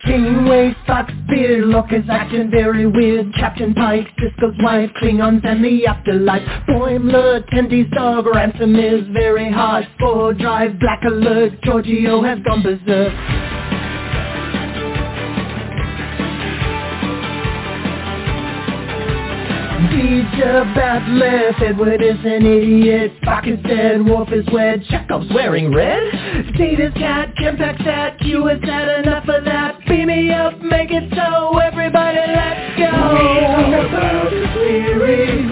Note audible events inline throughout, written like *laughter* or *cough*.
Janeway, Spock's beard, Lorca's acting very weird. Captain Pike, Sisko's wife, Klingons and the afterlife. Boimler, Tendy's dog, Ransom is very hard Spore Drive, Black Alert, Georgiou has gone berserk. Teacher Batleth, Edward is an idiot. Spock is dead, Worf is wed, Chekov's wearing red. Data's cat, Kempak's at, Q has had enough of that Beam me up, make it so, everybody let's go We talk about the series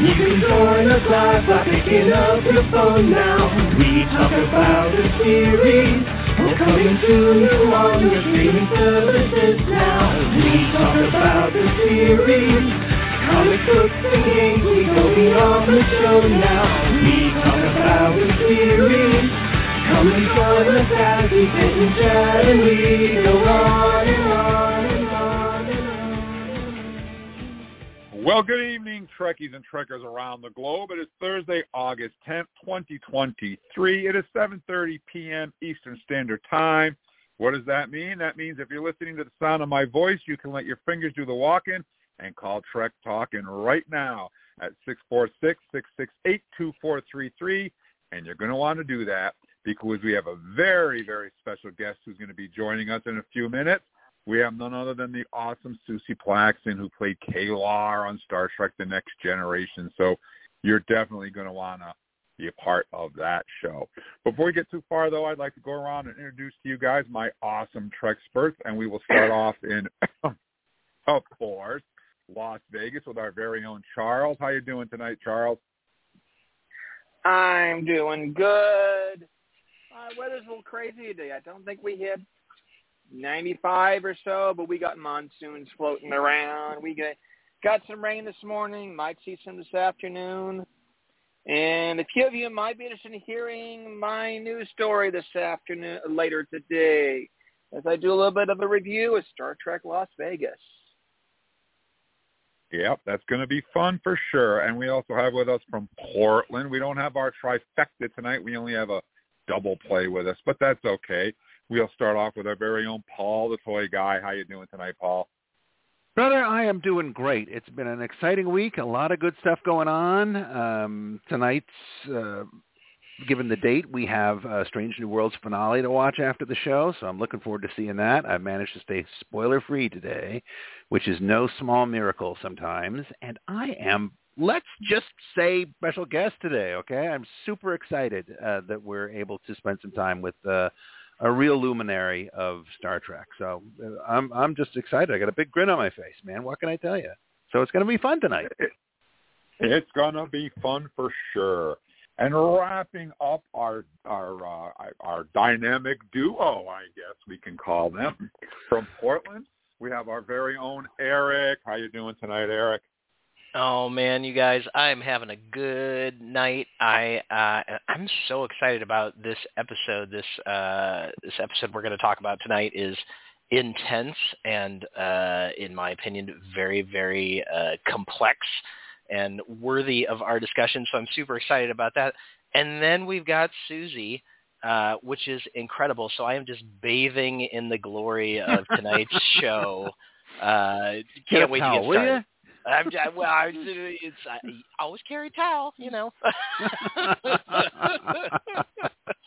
You can join us live by picking up your phone now We talk about the series We're coming to you on your streaming services now We talk about the series Comic books and games, we go beyond the show now. We talk about the series. Come and join us as we sit and chat and we go on and on and on and on. Well, good evening, Trekkies and Trekkers around the globe. It is Thursday, August 10th, 2023. It is 7.30 p.m. Eastern Standard Time. What does that mean? That means if you're listening to the sound of my voice, you can let your fingers do the walking and call Trek Talking right now at 646-668-2433. And you're going to want to do that because we have a very, very special guest who's going to be joining us in a few minutes. We have none other than the awesome Suzie Plakson who played K'Ehleyr on Star Trek The Next Generation. So you're definitely going to want to be a part of that show. Before we get too far, though, I'd like to go around and introduce to you guys my awesome Trek experts, and we will start off in, *coughs* of course, Las Vegas with our very own Charles. How you doing tonight, Charles? I'm doing good. Uh, weather's a little crazy today. I don't think we hit 95 or so, but we got monsoons floating around. We got got some rain this morning. Might see some this afternoon. And a few of you might be interested in hearing my news story this afternoon, later today, as I do a little bit of a review of Star Trek Las Vegas. Yep, that's going to be fun for sure. And we also have with us from Portland. We don't have our trifecta tonight. We only have a double play with us, but that's okay. We'll start off with our very own Paul, the toy guy. How you doing tonight, Paul? Brother, I am doing great. It's been an exciting week. A lot of good stuff going on. Um, tonight's uh, given the date, we have Strange New Worlds finale to watch after the show, so I'm looking forward to seeing that. I've managed to stay spoiler-free today, which is no small miracle sometimes, and I am, let's just say, special guest today, okay? I'm super excited uh, that we're able to spend some time with uh, a real luminary of Star Trek. So uh, I'm, I'm just excited. I got a big grin on my face, man. What can I tell you? So it's going to be fun tonight. It's going to be fun for sure. And wrapping up our our uh, our dynamic duo, I guess we can call them, from Portland, we have our very own Eric. How you doing tonight, Eric? Oh man, you guys, I'm having a good night. I uh I'm so excited about this episode. This uh this episode we're going to talk about tonight is intense and uh in my opinion very very uh complex and worthy of our discussion. So I'm super excited about that. And then we've got Suzie, uh, which is incredible. So I am just bathing in the glory of tonight's *laughs* show. Uh, can't wait towel, to get started. I'm just, well, I, *laughs* it's I always carry a towel, you know. *laughs*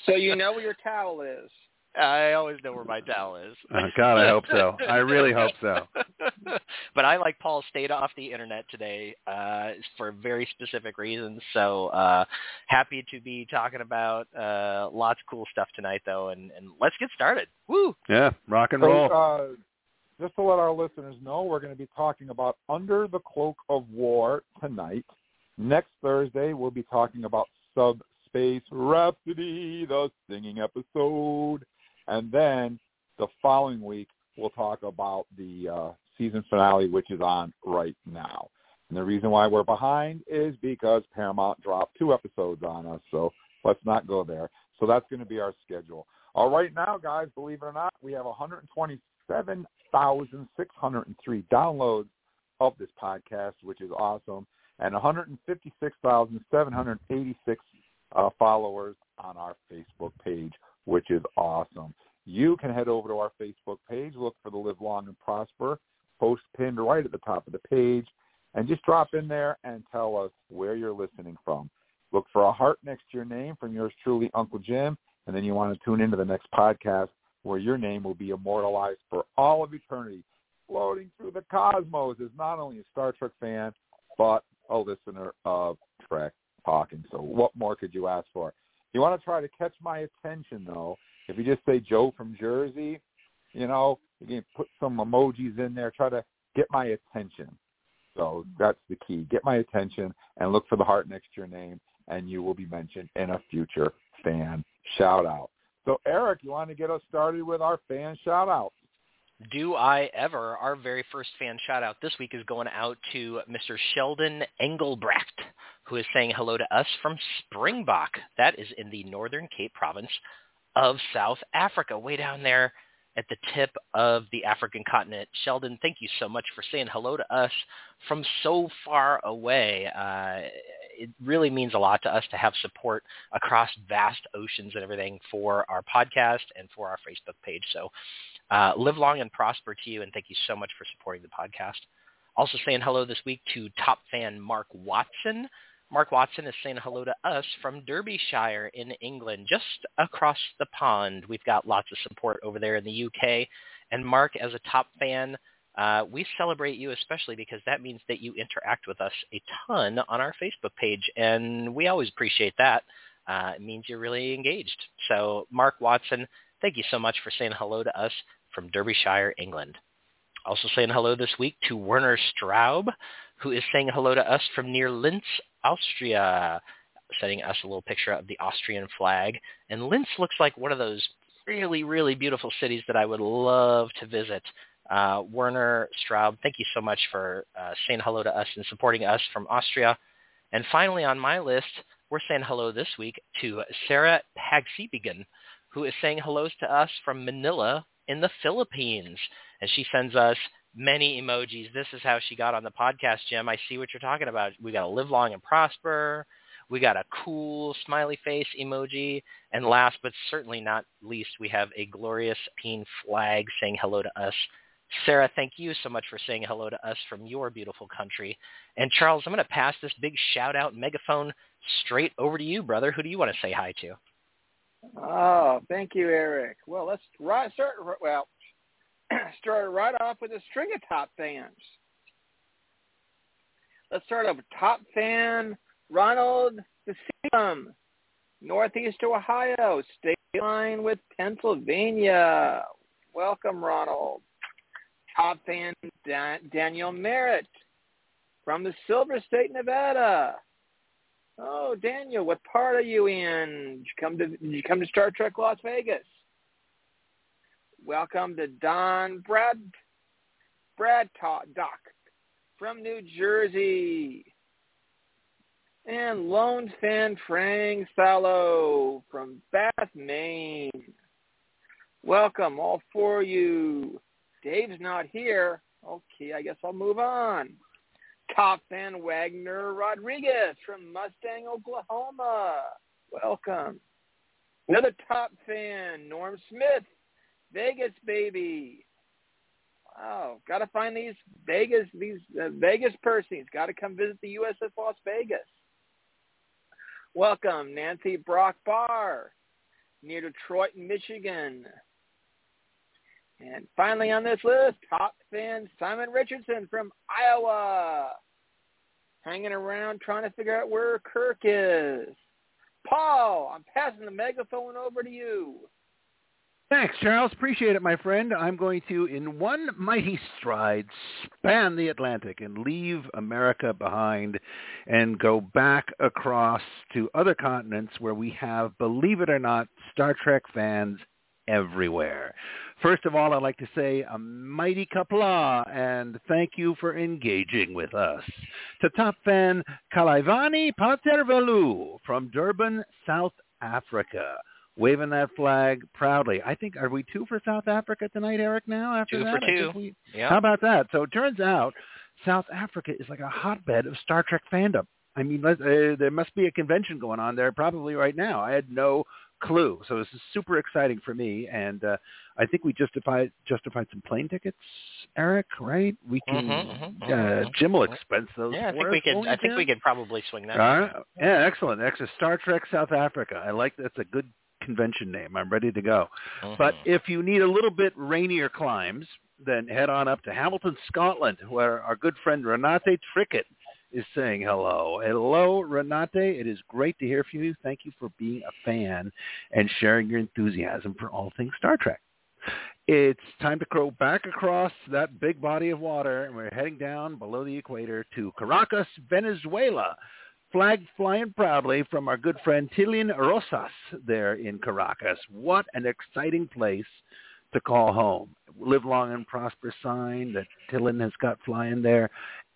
so you know where your towel is. I always know where my towel is. Oh, God, I hope so. I really hope so. *laughs* but I, like Paul, stayed off the internet today uh, for very specific reasons. So uh, happy to be talking about uh, lots of cool stuff tonight, though, and, and let's get started. Woo! Yeah, rock and So, roll. uh, just to let our listeners know, we're going to be talking about Under the Cloak of War tonight. Next Thursday, we'll be talking about Subspace Rhapsody, the singing episode. And then the following week, we'll talk about the uh, season finale, which is on right now. And the reason why we're behind is because Paramount dropped two episodes on us. So let's not go there. So that's going to be our schedule. All right, now, guys, believe it or not, we have 127,603 downloads of this podcast, which is awesome, and 156,786 uh, followers on our Facebook page, which is awesome. you can head over to our Facebook page, look for the Live Long and Prosper post pinned right at the top of the page, and just drop in there and tell us where you're listening from. Look for a heart next to your name from yours truly, Uncle Jim, and then you want to tune into the next podcast where your name will be immortalized for all of eternity, floating through the cosmos as not only a Star Trek fan, but a listener of Trek Talking. So what more could you ask for? You want to try to catch my attention, though. If you just say Joe from Jersey, you know, you can put some emojis in there. Try to get my attention. So that's the key. Get my attention and look for the heart next to your name, and you will be mentioned in a future fan shout out. So Eric, you want to get us started with our fan shout out? Do I ever? Our very first fan shout out this week is going out to Mr. Sheldon Engelbrecht, who is saying hello to us from Springbok. That is in the Northern Cape province of South Africa, way down there at the tip of the African continent. Sheldon, thank you so much for saying hello to us from so far away. Uh, it really means a lot to us to have support across vast oceans and everything for our podcast and for our Facebook page. So uh, live long and prosper to you, and thank you so much for supporting the podcast. Also saying hello this week to top fan Mark Watson. Mark Watson is saying hello to us from Derbyshire in England, just across the pond. We've got lots of support over there in the UK. And Mark, as a top fan, uh, we celebrate you especially because that means that you interact with us a ton on our Facebook page, and we always appreciate that. Uh, it means you're really engaged. So, Mark Watson, thank you so much for saying hello to us from Derbyshire, England. Also saying hello this week to Werner Straub, who is saying hello to us from near Linz, Austria, sending us a little picture of the Austrian flag. And Linz looks like one of those really, really beautiful cities that I would love to visit. Uh, Werner Straub, thank you so much for uh, saying hello to us and supporting us from Austria. And finally on my list, we're saying hello this week to Sarah Pagsibigan, who is saying hellos to us from Manila in the Philippines. And she sends us many emojis. This is how she got on the podcast, Jim. I see what you're talking about. We got to live long and prosper. We got a cool smiley face emoji. And last but certainly not least, we have a glorious peen flag saying hello to us Sarah, thank you so much for saying hello to us from your beautiful country. And Charles, I'm going to pass this big shout out megaphone straight over to you, brother. Who do you want to say hi to? Oh, thank you, Eric. Well, let's right, start. Well, *clears throat* start right off with a string of top fans. Let's start off with top fan Ronald DeSeam, Northeast Ohio, state line with Pennsylvania. Welcome, Ronald top fan Dan- Daniel Merritt from the Silver State, Nevada. Oh, Daniel, what part are you in? Did you come to did you come to Star Trek Las Vegas? Welcome to Don Brad Brad Doc from New Jersey. And Lone Fan Frank Sallow from Bath, Maine. Welcome, all four of you. Dave's not here. Okay, I guess I'll move on. Top fan Wagner Rodriguez from Mustang, Oklahoma. Welcome. Another top fan, Norm Smith, Vegas baby. Wow, got to find these Vegas these uh, Vegas persons. Got to come visit the USS Las Vegas. Welcome, Nancy Brock Barr, near Detroit, Michigan. And finally on this list, top fan Simon Richardson from Iowa. Hanging around trying to figure out where Kirk is. Paul, I'm passing the megaphone over to you. Thanks, Charles. Appreciate it, my friend. I'm going to, in one mighty stride, span the Atlantic and leave America behind and go back across to other continents where we have, believe it or not, Star Trek fans everywhere. First of all, I'd like to say a mighty Qapla' and thank you for engaging with us. To top fan Kalaivani Patervelu from Durban, South Africa. Waving that flag proudly. I think, are we two for South Africa tonight, Eric, now? After two that? for two. We, yeah. How about that? So it turns out South Africa is like a hotbed of Star Trek fandom. I mean, uh, there must be a convention going on there probably right now. I had no clue. So this is super exciting for me, and uh, I think we justified justified some plane tickets, Eric. Right? We can. Mhm, mhm, uh, mhm. Jim will expense those. Yeah, I think we could. won't I think we Jim? could probably swing that. Yeah, excellent. Excellent. Star Trek South Africa. I like that's a good convention name. I'm ready to go. But Mhm. if you need a little bit rainier climbs, then head on up to Hamilton, Scotland, where our good friend Renate Trickett is saying hello. Hello, Renate. It is great to hear from you. Thank you for being a fan and sharing your enthusiasm for all things Star Trek. It's time to go back across that big body of water, and we're heading down below the equator to Caracas, Venezuela. Flag flying proudly from our good friend Tilian Rosas there in Caracas. What an exciting place to call home. Live long and prosper sign that Tillin has got flying there.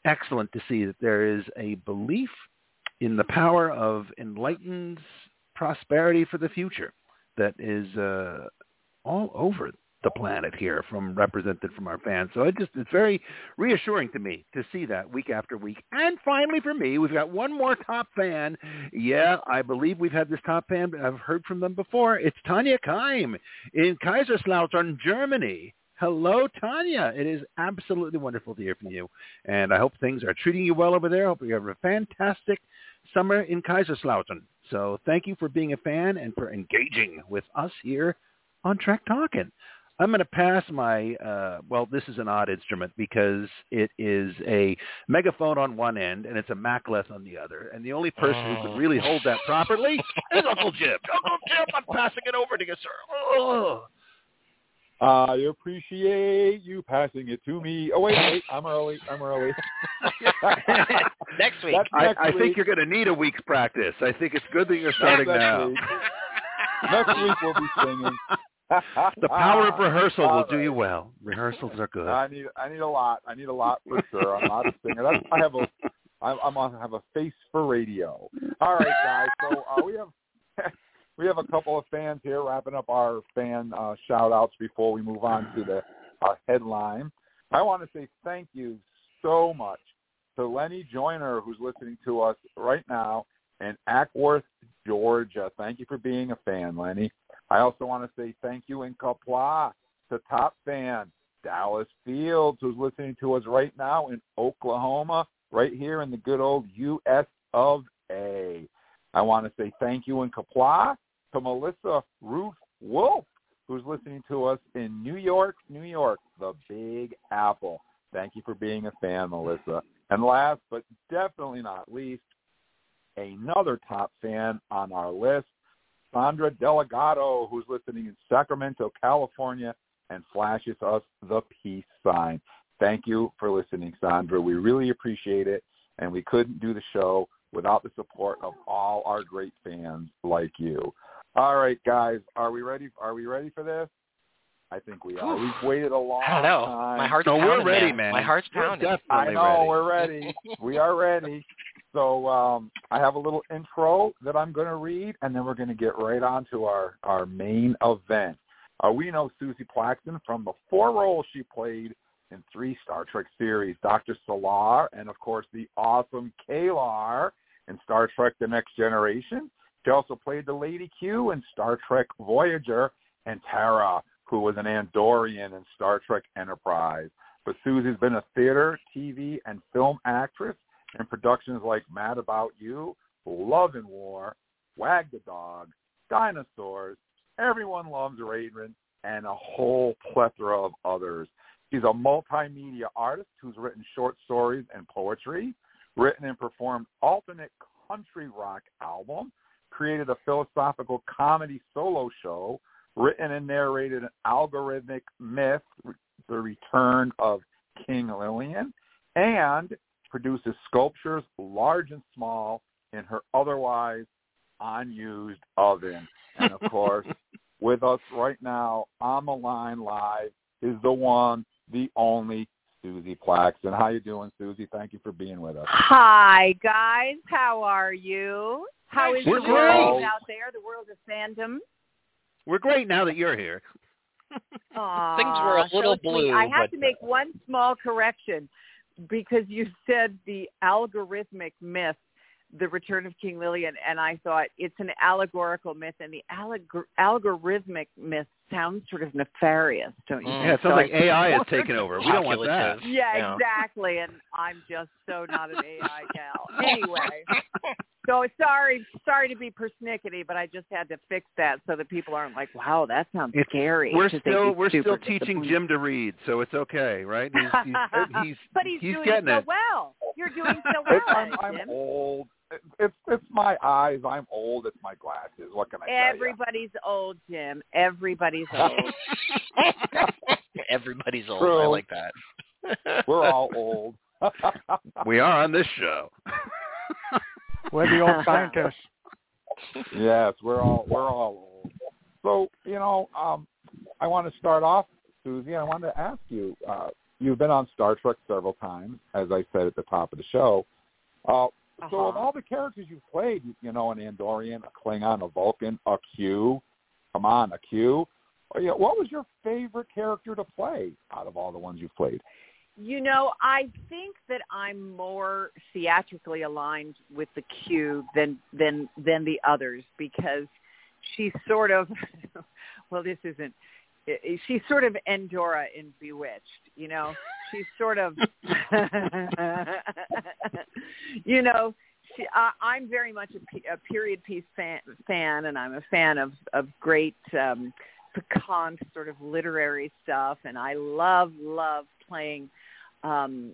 Excellent to see that there is a belief in the power of enlightened prosperity for the future that is uh, all over the planet here from represented from our fans. So it just it's very reassuring to me to see that week after week. And finally for me, we've got one more top fan. Yeah, I believe we've had this top fan. I've heard from them before. It's Tanya Keim in Kaiserslautern, Germany. Hello, Tanya. It is absolutely wonderful to hear from you. And I hope things are treating you well over there. I hope you have a fantastic summer in Kaiserslautern. So thank you for being a fan and for engaging with us here on Trek Talking. I'm going to pass my, uh, well, this is an odd instrument because it is a megaphone on one end and it's a mek'leth on the other. And the only person who Oh. could really hold that properly is Uncle Jim. *laughs* Uncle Jim, I'm passing it over to you, sir. Oh. I appreciate you passing it to me. Oh wait, wait, I'm early. I'm early. *laughs* Next week. That's I, I week. think you're going to need a week's practice. I think it's good that you're starting Next now. week. Next week we'll be singing. The power of rehearsal will do you well. Rehearsals are good. I need I need a lot. I need a lot for sure. I'm not a singer. That's, I have a I'm, I'm on, have a face for radio. All right, guys. So uh, we have *laughs* we have a couple of fans here wrapping up our fan uh, shout outs before we move on to the uh, headline. I want to say thank you so much to Lenny Joyner, who's listening to us right now in Acworth, Georgia. Thank you for being a fan, Lenny. I also want to say thank you in Qapla' to top fan Dallas Fields, who's listening to us right now in Oklahoma, right here in the good old U.S. of A. I want to say thank you in Qapla' to Melissa Ruth Wolf, who's listening to us in New York, New York, the Big Apple. Thank you for being a fan, Melissa. And last but definitely not least, another top fan on our list, Sandra Delgado, who's listening in Sacramento, California, and flashes us the peace sign. Thank you for listening, Sandra. We really appreciate it, and we couldn't do the show without the support of all our great fans like you. All right, guys, are we ready? Are we ready for this? I think we are. We've waited a long I don't know. time. My heart's No, we're pounding, ready, man. man. My heart's We're pounding. definitely I know ready. we're ready. we are ready. So um, I have a little intro that I'm going to read, and then we're going to get right on to our our main event. Uh, we know Suzie Plakson from the four roles she played in three Star Trek series: Doctor Selar, and of course the awesome K'Ehleyr in Star Trek: The Next Generation. She also played the Lady Q in Star Trek Voyager, and Tarrah, who was an Andorian in Star Trek Enterprise. But Suzie's been a theater, TV, and film actress in productions like Mad About You, Love and War, Wag the Dog, Dinosaurs, Everyone Loves Raven, and a whole plethora of others. She's a multimedia artist who's written short stories and poetry, written and performed alternate country rock album, created a philosophical comedy solo show, written and narrated an algorithmic myth, The Return of King Lillian, and produces sculptures large and small in her otherwise unused oven. And of course, *laughs* with us right now on the line live is the one, the only Suzie Plakson. How you doing, Suzie? Thank you for being with us. Hi, guys. How are you? How is We're the world great. out there? The world of fandom. We're great now that you're here. Aw, Things were a little sweet. blue, I have but- to make uh, one small correction because you said the algorithmic myth. the Return of King Lilian, and I thought it's an allegorical myth, and the allegor- algorithmic myth sounds sort of nefarious, don't you? Mm. Yeah, it sounds So like I- AI has taken over. We don't want that. Yeah, Yeah. exactly. And I'm just so not an AI gal. Anyway, *laughs* so sorry, sorry to be persnickety, but I just had to fix that so that people aren't like, "Wow, that sounds It's- scary." We're 'cause they'd still be we're still teaching. Jim to read, so it's okay, right? He's he's *laughs* he's, but he's, doing getting so it. well. You're doing *laughs* so well, It's, I'm, I'm Jim. old. It's it's my eyes. I'm old. It's my glasses. What can I tell you? Everybody's old, Jim. Everybody's old. *laughs* Everybody's old. True. I like that. We're all old. We are on this show. We're the old scientists. *laughs* yes, we're all we're all old. So you know, um, I want to start off, Suzie. I wanted to ask you. Uh, you've been on Star Trek several times, as I said at the top of the show. Uh, So of Uh-huh. all the characters you've played, you know, an Andorian, a Klingon, a Vulcan, a Q, come on, a Q. What was your favorite character to play out of all the ones you've played? You know, I think that I'm more theatrically aligned with the Q than than than the others because she's sort of *laughs* well, this isn't. She's sort of Endora in Bewitched, you know. She's sort of, *laughs* you know. She, uh, I'm very much a, a period piece fan, fan, and I'm a fan of of great um, piquant sort of literary stuff, and I love love playing um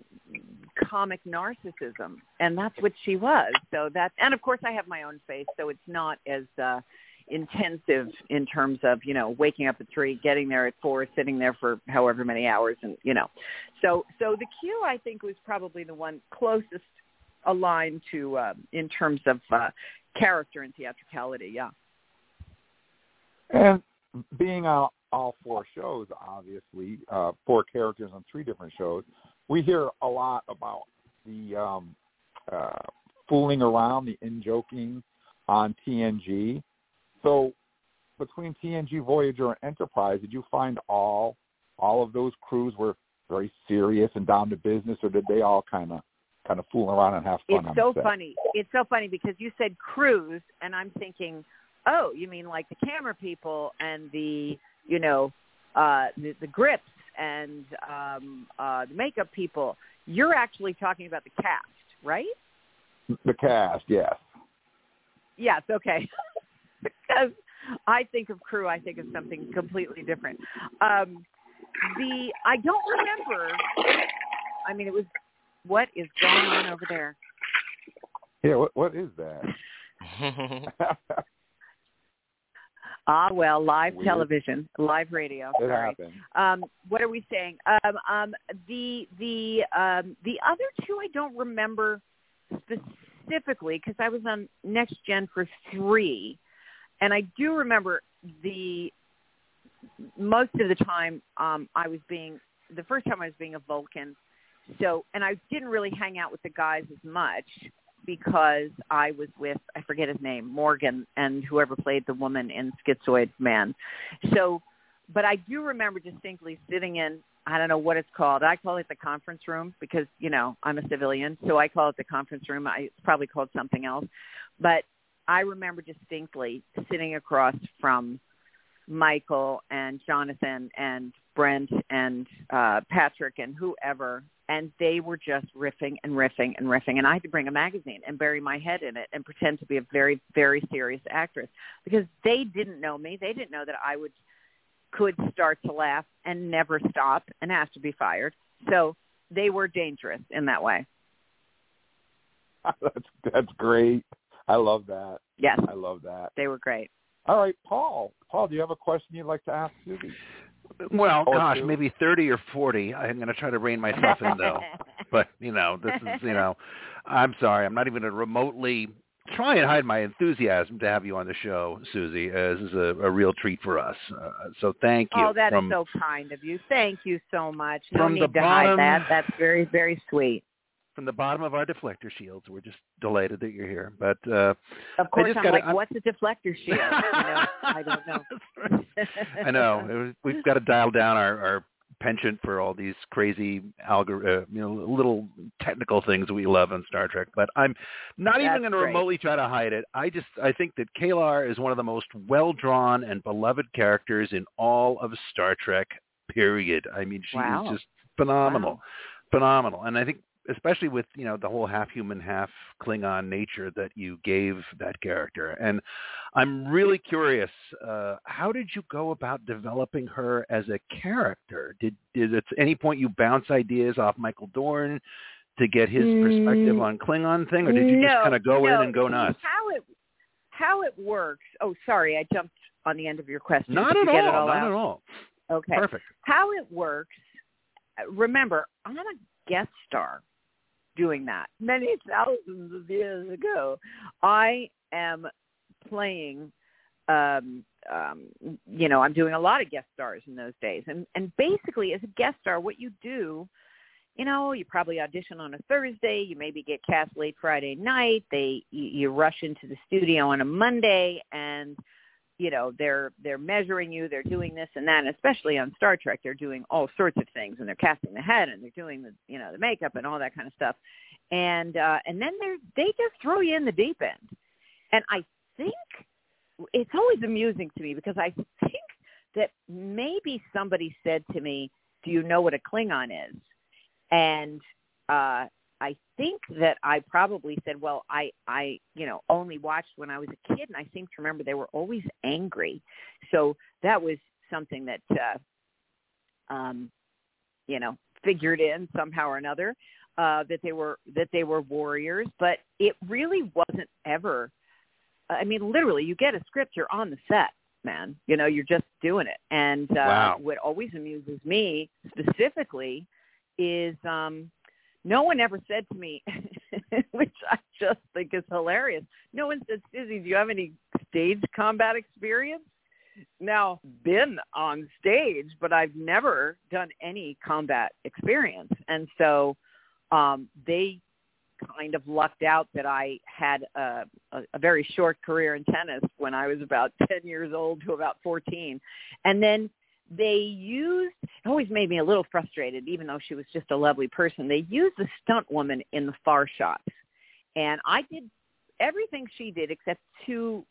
comic narcissism and that's what she was. So that and of course i have my own face so it's not as uh intensive in terms of you know waking up at three getting there at four sitting there for however many hours and you know. So so the q i think was probably the one closest aligned to uh in terms of uh character and theatricality yeah. And being on all four shows, obviously, uh, four characters on three different shows, we hear a lot about the um, uh, fooling around, the in joking on TNG. So between TNG, Voyager, and Enterprise, did you find all all of those crews were very serious and down to business, or did they all kind of kind of fool around and have fun? It's so set? funny. It's so funny because you said cruise, and I'm thinking, oh, you mean like the camera people and the, you know, uh, the, the grips and um, uh, the makeup people. You're actually talking about the cast, right? The cast, yes. Yes. Okay. *laughs* because I think of crew, I think of something completely different. Um, the I don't remember. I mean, it was what is going on over there? Yeah, what what is that? *laughs* *laughs* Ah, well, live Weird. television, live radio. it Sorry. Um, what are we saying? Um, um, the the um, the other two I don't remember specifically because I was on Next Gen for three, and I do remember the most of the time um, I was being the first time I was being a Vulcan. So, and I didn't really hang out with the guys as much because I was with I forget his name Morgan and whoever played the woman in Schizoid Man. So, but I do remember distinctly sitting in I don't know what it's called. I call it the conference room because you know I'm a civilian, so I call it the conference room. I, it's probably called something else, but I remember distinctly sitting across from Michael and Jonathan and Brent and uh, Patrick and whoever, and they were just riffing and riffing and riffing. And I had to bring a magazine and bury my head in it and pretend to be a very, very serious actress because they didn't know me. They didn't know that I would could start to laugh and never stop and have to be fired. So they were dangerous in that way. *laughs* that's that's great. I love that. Yes, I love that. they were great. All right, Paul. Paul, do you have a question you'd like to ask Suzie? Well, Or gosh, two. maybe thirty or forty. I'm going to try to rein myself in though. *laughs* But you know, this is you know, I'm sorry. I'm not even to remotely try and hide my enthusiasm to have you on the show, Suzie. Uh, this is a, a real treat for us. Uh, so thank you. Oh, that is from, so kind of you. Thank you so much. No need to hide that. That's very, very sweet. From the bottom of our deflector shields. We're just delighted that you're here. But uh, Of course, just I'm gotta- like, I'm- what's a deflector shield? You know, I don't know. *laughs* I know. Was- We've got to dial down our, our penchant for all these crazy algor, uh, you know, little technical things we love on Star Trek. But I'm not even going to remotely try to hide it. I just I think that K'Ehleyr is one of the most well drawn and beloved characters in all of Star Trek. Period. I mean, she Wow. is just phenomenal, Wow. phenomenal. And I think especially with you know the whole half human half klingon nature that you gave that character and i'm really curious uh how did you go about developing her as a character did did at any point you bounce ideas off michael dorn to get his perspective Mm, on klingon thing or did you just kind of go no. in and go nuts How it how it works? Oh, sorry, I jumped on the end of your question. not at all, all, not out? at all Okay. perfect How it works? uh, Remember, I'm a guest star doing that many thousands of years ago. I am playing. Um, um, you know, I'm doing a lot of guest stars in those days, and and basically, as a guest star, what you do you know, you probably audition on a Thursday, you maybe get cast late Friday night, they you, you rush into the studio on a Monday and you know, they're they're measuring you, they're doing this and that, and especially on Star Trek, they're doing all sorts of things and they're casting the head and they're doing the you know, the makeup and all that kind of stuff. And uh and then they're they just throw you in the deep end. And I think it's always amusing to me because I think that maybe somebody said to me, "Do you know what a Klingon is?" and uh I think that I probably said, well, I, I, you know, only watched when I was a kid, and I seem to remember they were always angry. So that was something that, uh, um, you know, figured in somehow or another uh, that they were that they were warriors. But it really wasn't ever. I mean, literally, you get a script, you're on the set, man. You know, you're just doing it. And uh, Wow. what always amuses me specifically is um no one ever said to me *laughs* which i just think is hilarious. No one said susie do you have any stage combat experience? Now been on stage but i've never done any combat experience. And so um they kind of lucked out that i had a, a, a very short career in tennis when i was about *laughs* 10 years old to about 14 and then they used it always made me a little frustrated even though she was just a lovely person they used the stunt woman in the far shots. And i did everything she did except two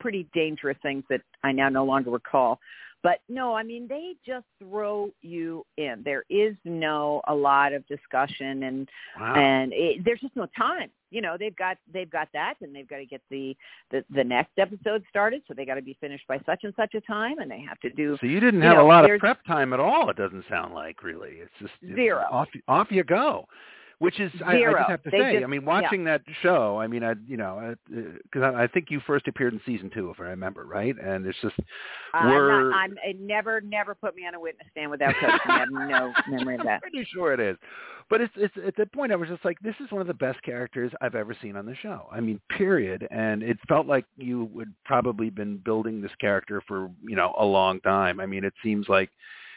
pretty dangerous things that i now no longer recall but no i mean they just throw you in. There is no a lot of discussion and wow. and it, there's just no time. You know they've got they've got that and they've got to get the the, the next episode started so they got to be finished by such and such a time and they have to do so you didn't you have know, a lot of prep time at all it doesn't sound like really. It's just it's Zero. off off you go which is I, I just have to They say just- i mean watching that show i mean i you know because uh, I, I think you first appeared in season two if i remember right? And it's just I'm not, I'm it never never put me on a witness stand without coaching. I have no memory of that. *laughs* pretty sure it is. But it's it's at that point i was just like this is one of the best characters i've ever seen on the show. I mean period. And it felt like you would probably been building this character for you know a long time. I mean it seems like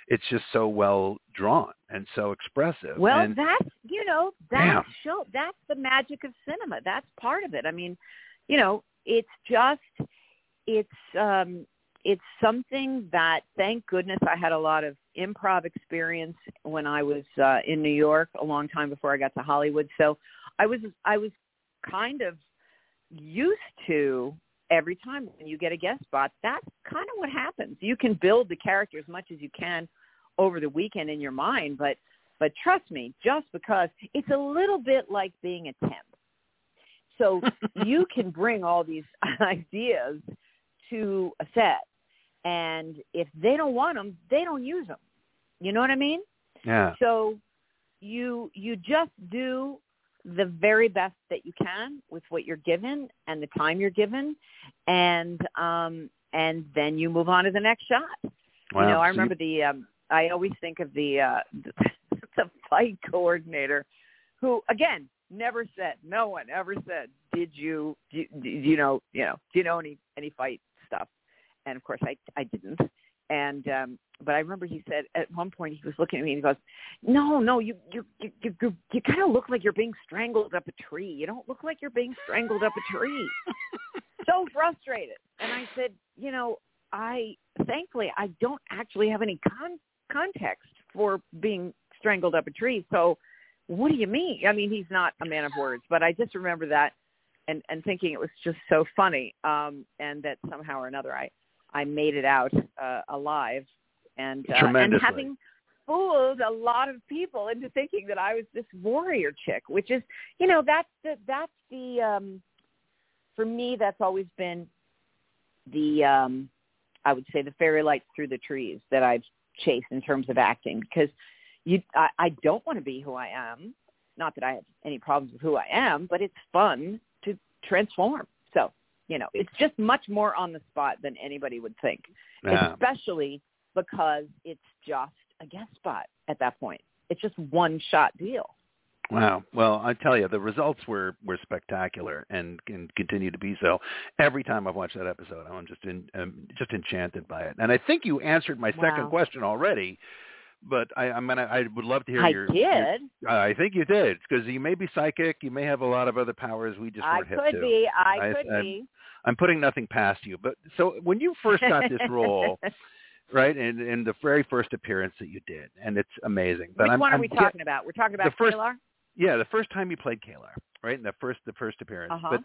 it's just so well drawn and so expressive Well, and that's you know that's show that's the magic of cinema. That's part of it. I mean, you know, it's just it's um it's something that thank goodness I had a lot of improv experience when I was uh in New York a long time before I got to Hollywood. So I was I was kind of used to every time when you get a guest spot, that's kind of what happens. You can build the character as much as you can over the weekend in your mind, but but trust me, just because it's a little bit like being a temp. So *laughs* you can bring all these *laughs* ideas to a set, and if they don't want them, they don't use them. You know what I mean? yeah So you you just do the very best that you can with what you're given and the time you're given, and um, and then you move on to the next shot. Wow. You know, I remember the. Um, I always think of the uh, the *laughs* the fight coordinator, who again never said. No one ever said, "Did you do you, do you know you know do you know any any fight stuff?" And of course, I I didn't. And um, but I remember he said at one point he was looking at me and he goes, "No, no, you you you you, you, you kind of look like you're being strangled up a tree. You don't look like you're being strangled up a tree." *laughs* so frustrated. And I said, "You know, I thankfully I don't actually have any con- context for being strangled up a tree. So what do you mean? I mean, he's not a man of words, but I just remember that and and thinking it was just so funny um and that somehow or another I I made it out uh, alive and uh, and having fooled a lot of people into thinking that I was this warrior chick, which is, you know, that's the that's the um for me that's always been the um I would say the fairy lights through the trees that I've chased in terms of acting because you I, I don't want to be who I am. Not that I have any problems with who I am, but it's fun to transform. So, you know, it's just much more on the spot than anybody would think. Yeah. Especially because it's just a guest spot at that point. It's just one shot deal. Wow. Well, I tell you, the results were were spectacular and can continue to be so. Every time I've watched that episode, I'm just in, um, just enchanted by it. And I think you answered my second Wow. question already, but I, I'm gonna I would love to hear I your. did. your- I think you did because you may be psychic, you may have a lot of other powers we just I weren't hip could to. be. I, I- could I'm- be. I'm putting nothing past you. But so when you first got this *laughs* role, right, and in the very first appearance that you did, and it's amazing. But Which I'm, one are I'm we get- talking about? We're talking about the first- Taylor? Yeah, the first time you played K'Ehleyr, right? In the first the first appearance. Uh-huh. But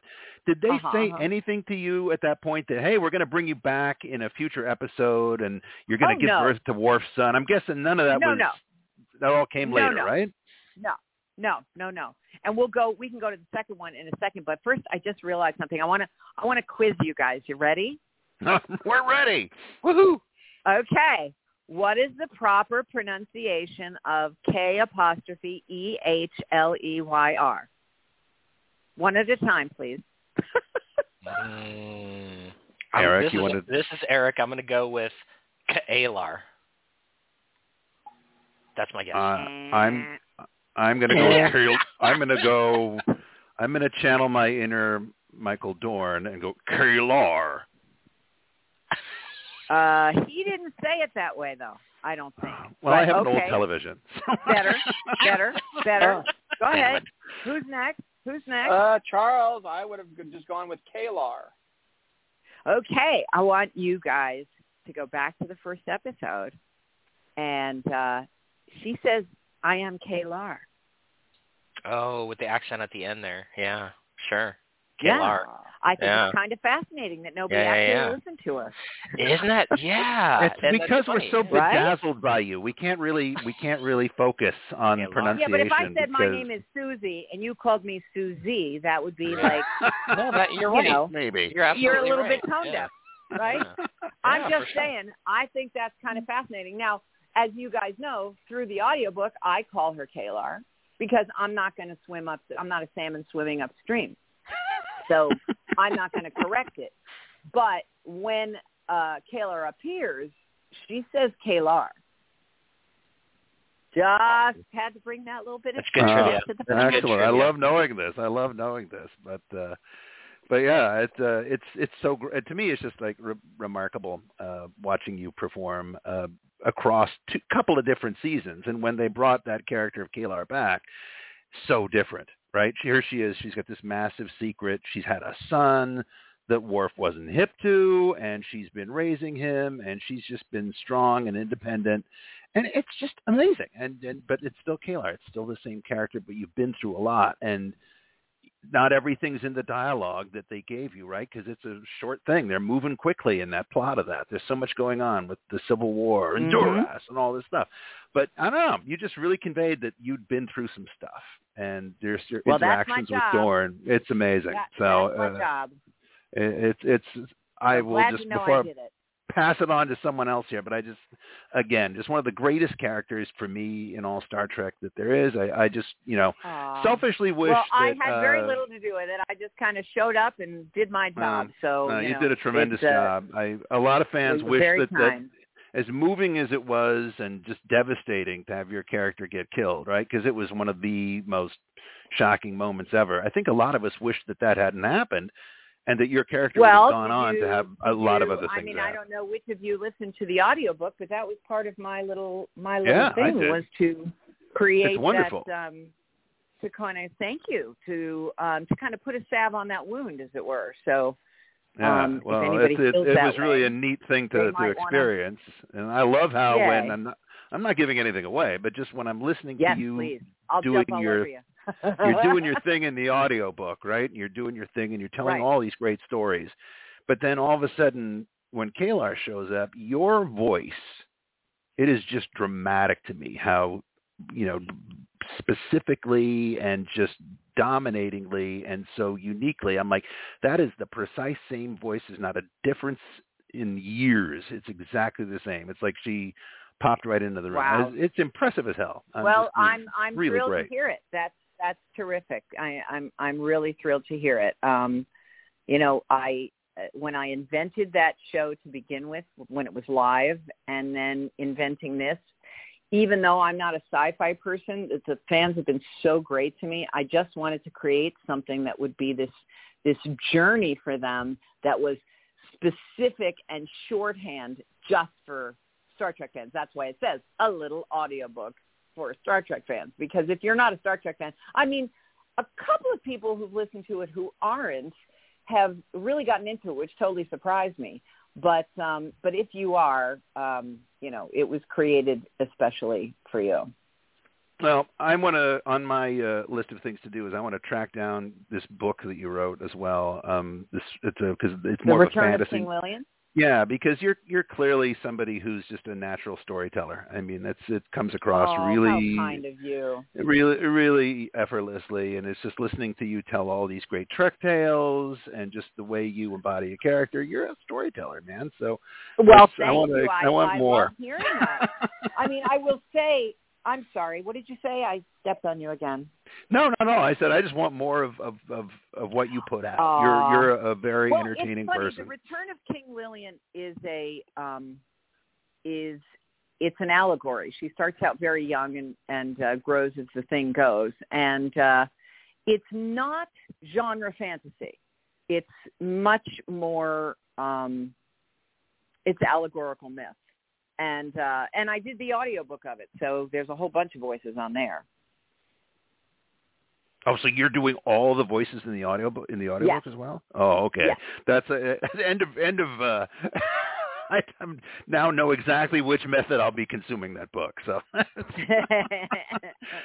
did they Uh-huh, say uh-huh. anything to you at that point that hey, we're going to bring you back in a future episode and you're going to Oh, give no. birth to Worf's son? I'm guessing none of that No, was no. that all came No, later, no. right? No, no, no, no. And we'll go. We can go to the second one in a second. But first, I just realized something. I want to. I want to quiz you guys. You ready? *laughs* we're ready. Woohoo! Okay. What is the proper pronunciation of K apostrophe E H L E Y R? One at a time, please. Mm. Eric, this you is, wanna- This is Eric. I'm going to go with K'Ehleyr. That's my guess. Uh, I'm I'm going to Yeah. go. I'm going to go. I'm going to channel my inner Michael Dorn and go K'Ehleyr. Uh, he didn't say it that way, though. I don't think. *sighs* Well, I But, have an old okay. television. *laughs* Better, better, better. *laughs* Go ahead. Who's next? Who's next? Uh, Charles, I would have just gone with K'Ehleyr. Okay, I want you guys to go back to the first episode, and uh, she says, "I am K'Ehleyr." Oh, with the accent at the end there. Yeah, sure. Yeah. K'Ehleyr. I think Yeah. it's kind of fascinating that nobody Yeah, yeah, actually yeah. listened to us. Isn't that? *laughs* Yeah. It's and because we're funny. so Right? by you. We can't really we can't really focus on Yeah, well- pronunciation. Yeah, but if I said my name is Suzie and you called me Suzie, that would be like *laughs* No, that, you're You right. know, maybe. You're you're a little right. bit tone yeah. deaf, right? Yeah. I'm Yeah, just for sure. saying, I think that's kind of fascinating. Now, as you guys know, through the audiobook, I call her K'Ehleyr because I'm not going to swim up. I'm not a salmon swimming upstream, so *laughs* I'm not going to correct it. But when uh, K'Ehleyr appears, she says K'Ehleyr. Just had to bring that little bit of good trivia trivia. to the That's Excellent. I love knowing this. I love knowing this. But uh but yeah, it's uh, it's it's so gr- to me it's just like re- remarkable uh watching you perform uh across two couple of different seasons and when they brought that character of K'Ehleyr back so different, right? Here she is, she's got this massive secret. She's had a son that Worf wasn't hip to and she's been raising him and she's just been strong and independent and it's just amazing. And, and but it's still K'Ehleyr. It's still the same character, but you've been through a lot, and not everything's in the dialogue that they gave you, right? Because it's a short thing. They're moving quickly in that plot of that. There's so much going on with the Civil War and Mhm. Duras and all this stuff. But I don't know. You just really conveyed that you'd been through some stuff, and there's your Well, interactions with. Dorn. It's amazing. That, so uh, it's it's. I will just before I did it. Pass it on to someone else here, but I just, again, just one of the greatest characters for me in all Star Trek that there is. I, I just, you know, Aw. selfishly wish well, I that, had very uh, little to do with it. I just kind of showed up and did my job. so uh, you, you, know, did a tremendous uh, job. I, a lot of fans wish very that, that as moving as it was and just devastating to have your character get killed, right? Because it was one of the most shocking moments ever. I think a lot of us wish that that hadn't happened and that your character well, have gone on you- to have a lot of other things I mean. I don't know which of you listened to the audiobook, but that was part of my little my little Yeah, thing was to create It's wonderful. that um to kind of thank you to um to kind of put a salve on that wound as it were. So Yeah, Um, well, it, it that was really a neat thing to, to might wanna- experience, and I love how Yeah. when I'm not, I'm not giving anything away, but just when I'm listening yes, to you please. I'll doing your- you. You're doing your *laughs* thing in the audio book, right? You're doing your thing and you're telling Right. all these great stories. But then all of a sudden when K'Ehleyr shows up, your voice it is just dramatic to me how you know specifically and just dominatingly and so uniquely i'm like that is the precise same voice is not a difference in years it's exactly the same it's like she popped right into the room Wow. it's, it's impressive as hell I'm well, just- I'm I'm really thrilled great. to hear it. That's that's terrific. I, I'm I'm really thrilled to hear it. Um, you know, I uh, when I invented that show to begin with, when it was live, and then inventing this, even though I'm not a sci-fi person, the fans have been so great to me. I just wanted to create something that would be this this journey for them that was specific and shorthand just for Star Trek fans. That's why it says a little audiobook for Star Trek fans. Because if you're not a Star Trek fan, I mean, a couple of people who've listened to it who aren't have really gotten into it, which totally surprised me. But um, but if you are, um, you know, it was created especially for you. Well, I want to on my uh, list of things to do is I want to track down this book that you wrote as well. Um, this it's because it's The more of a Return of fantasy. King Lillian. Yeah, because you're you're clearly somebody who's just a natural storyteller. I mean, that's it comes across oh, really how kind of you. really really effortlessly and it's just listening to you tell all these great trek tales and just the way you embody a character. You're a storyteller, man. So Well, I wanna- you. I want more. hearing that. I mean, I will say, I'm sorry. What did you say? I stepped on you again. No, no, no. I said I just want more of of of, of what you put out. Aw. you're you're a very well, entertaining it's funny. person. The Return of King Lillian is a um, is it's an allegory. She starts out very young and and uh, grows as the thing goes, and uh, it's not genre fantasy. It's much more. Um, it's allegorical myth, and uh, and I did the audiobook of it, so there's a whole bunch of voices on there. Oh, so you're doing all the voices in the audio in the audiobook as well? Oh, okay. Yeah. That's *laughs* a, end of end of. uh *laughs* I I'm now know exactly which method I'll be consuming that book. So *laughs*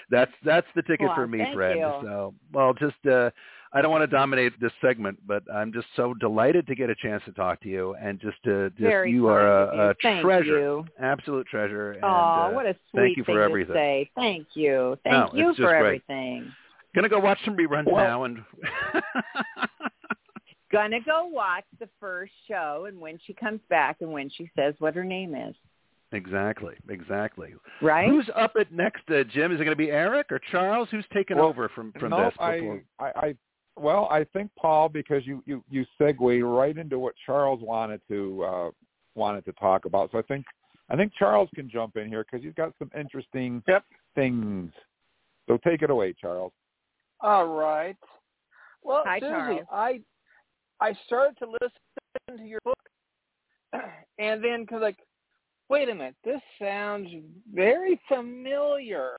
that's that's the ticket Well, for me, Fred. you. So well, just uh I don't want to dominate this segment, but I'm just so delighted to get a chance to talk to you, and just to just Very you are of a, you. a treasure, you. absolute treasure. Oh, uh, what a sweet thank you thing for to everything. say. Thank you. Thank No, you it's for just great. everything. Gonna go watch some reruns Well- now, and *laughs* Gonna go watch the first show and when she comes back and when she says what her name is. exactly, exactly. Right? Who's up at next, uh, Jim? Is it going to be Eric or Charles? Who's taking Well, over from from no, this? I, before- I, I, well, I think Paul, because you you you segue right into what Charles wanted to uh, wanted to talk about. So I think I think Charles can jump in here because he's got some interesting Yep. things. So take it away, Charles. All right. Well, Hi, Suzie, Charles. I I started to listen to your book, *clears throat* and then cause like, wait a minute, this sounds very familiar.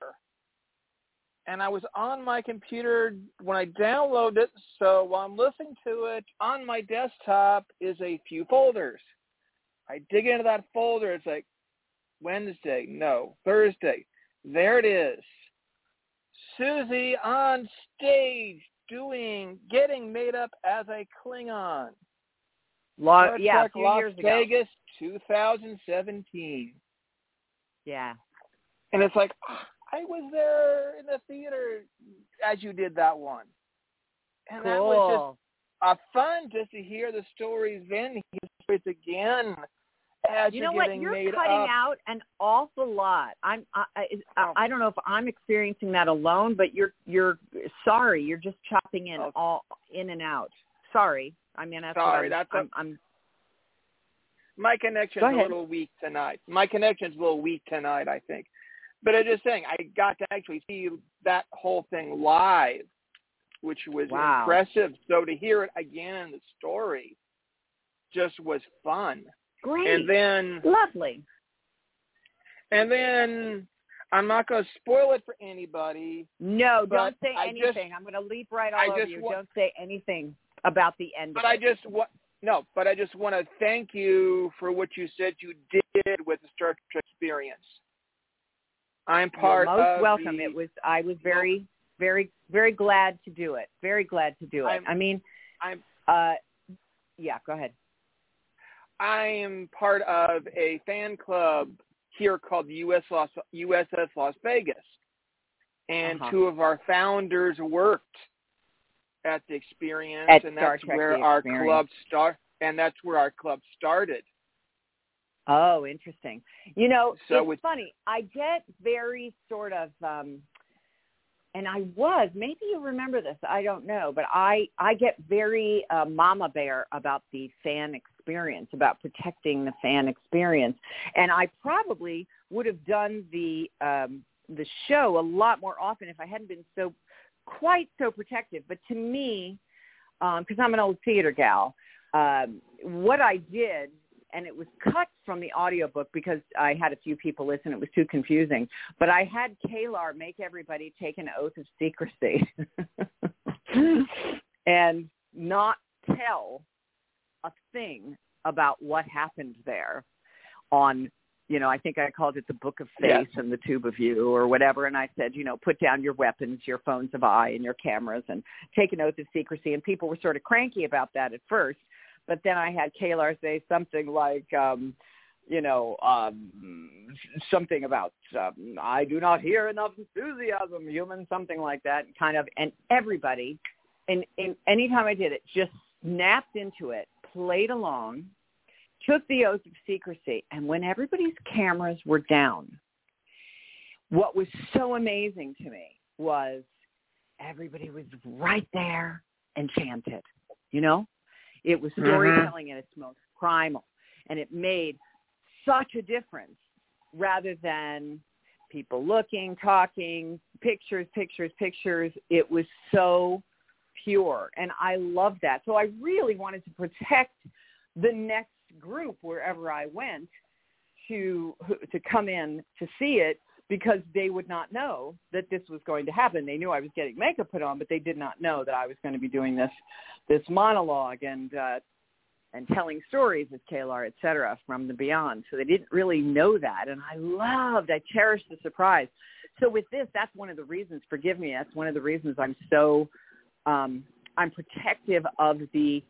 And I was on my computer when I downloaded it, so while I'm listening to it on my desktop is a few folders. I dig into that folder, it's like Wednesday, no, Thursday. There it is. Suzie on stage doing getting made up as a Klingon. Lo- Star yeah, a Trek few Las years ago. Vegas 2017. Yeah. And it's like ah, I was there in the theater as you did that one. And that was just Cool. uh, fun just to hear the stories then hear stories again as You know what? You're cutting up. out an awful lot. I'm. I, I, Oh. I don't know if I'm experiencing that alone, but you're. You're sorry. You're just chopping in Oh. all in and out. Sorry. I mean, that's Sorry, What I'm, that's a- I'm, I'm. My connection's a little weak tonight. My connection's a little weak tonight, I think. But I'm just saying, I got to actually see that whole thing live, which was Wow. impressive. So to hear it again in the story just was fun. Great. And then Lovely. and then I'm not going to spoil it for anybody. No, don't say I just- anything. I'm going to leap right all I over just you. wa- don't say anything about the end. But of I it. just want no, but I just want to thank you for what you said you did with the Star Trek experience. I'm You're part most of welcome. the- It was I was very, very, very glad to do it. Very glad to do it. I'm- I mean, I'm uh, yeah. Go ahead. I am part of a fan club here called the US Las, USS Las Vegas, and Uh-huh. two of our founders worked at the experience, At and that's where our Experience. club start, and that's where our club started. Oh, interesting. You know, So it's funny. I get very sort of um and I was, maybe you remember this, I don't know, but I I get very uh, mama bear about the fan experience, about protecting the fan experience. And I probably would have done the um the show a lot more often if I hadn't been so quite so protective. But to me, because I'm an old theater gal, um, what I did, and it was cut from the audiobook because I had a few people listen. It was too confusing. But I had K'Ehleyr make everybody take an oath of secrecy *laughs* and not tell a thing about what happened there on you know, I think I called it the Book of Face Yes. and the Tube of You or whatever. And I said, you know, put down your weapons, your phones of eye, and your cameras, and take an oath of secrecy. And people were sort of cranky about that at first, but then I had K'Ehleyr say something like, um, you know, um, something about um, I do not hear enough enthusiasm, human, something like that, kind of. And everybody, and, and anytime I did it, just snapped into it, played along took the oath of secrecy. And when everybody's cameras were down, what was so amazing to me was everybody was right there enchanted. You know, it was mm-hmm. storytelling at its most primal, and it made such a difference rather than people looking, talking, pictures, pictures, pictures. It was so pure, and I loved that. So I really wanted to protect the next group wherever I went to to come in to see it because they would not know that this was going to happen. They knew I was getting makeup put on, but they did not know that I was going to be doing this this monologue and uh, and telling stories as K'Ehleyr, et cetera, from the beyond. So they didn't really know that, and I loved, I cherished the surprise. So with this, that's one of the reasons. Forgive me, that's one of the reasons I'm so um, I'm protective of the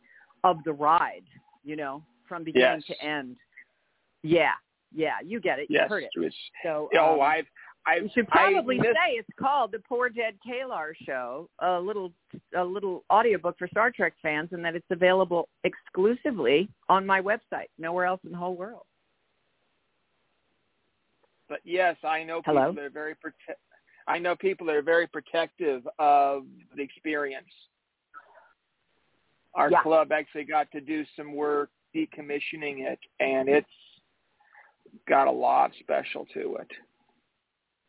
of the ride. You know, from beginning Yes. to end. Yeah, yeah, you get it. Yes, You heard it. So oh, um, I've, I you should probably missed- say it's called the Poor Dead K'Ehleyr Show, a little a little audiobook for Star Trek fans, and that it's available exclusively on my website, nowhere else in the whole world. But yes, I know people Hello? that are very prote- I know people are very protective of the experience. Our Yeah. club actually got to do some work decommissioning it, and it's got a lot special to it.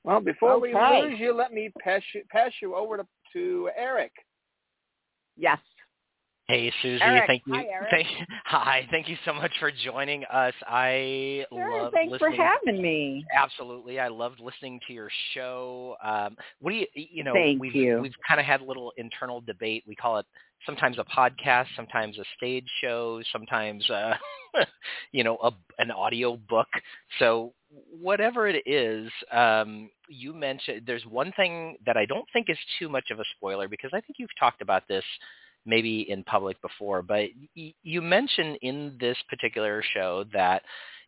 Well, before we lose you, let me pass you, pass you over to, to Eric. Yes. Hey, Suzie. Eric. Thank you. Hi, Thank, *laughs* hi. Thank you so much for joining us. I Sure. love Thanks for having me. Absolutely, I loved listening to your show. Um, what do you, you know, Thank we've you. we've kind of had a little internal debate. We call it sometimes a podcast, sometimes a stage show, sometimes uh, *laughs* you know a, an audio book. So whatever it is, um, you mentioned there's one thing that I don't think is too much of a spoiler because I think you've talked about this maybe in public before, but y- you mentioned in this particular show that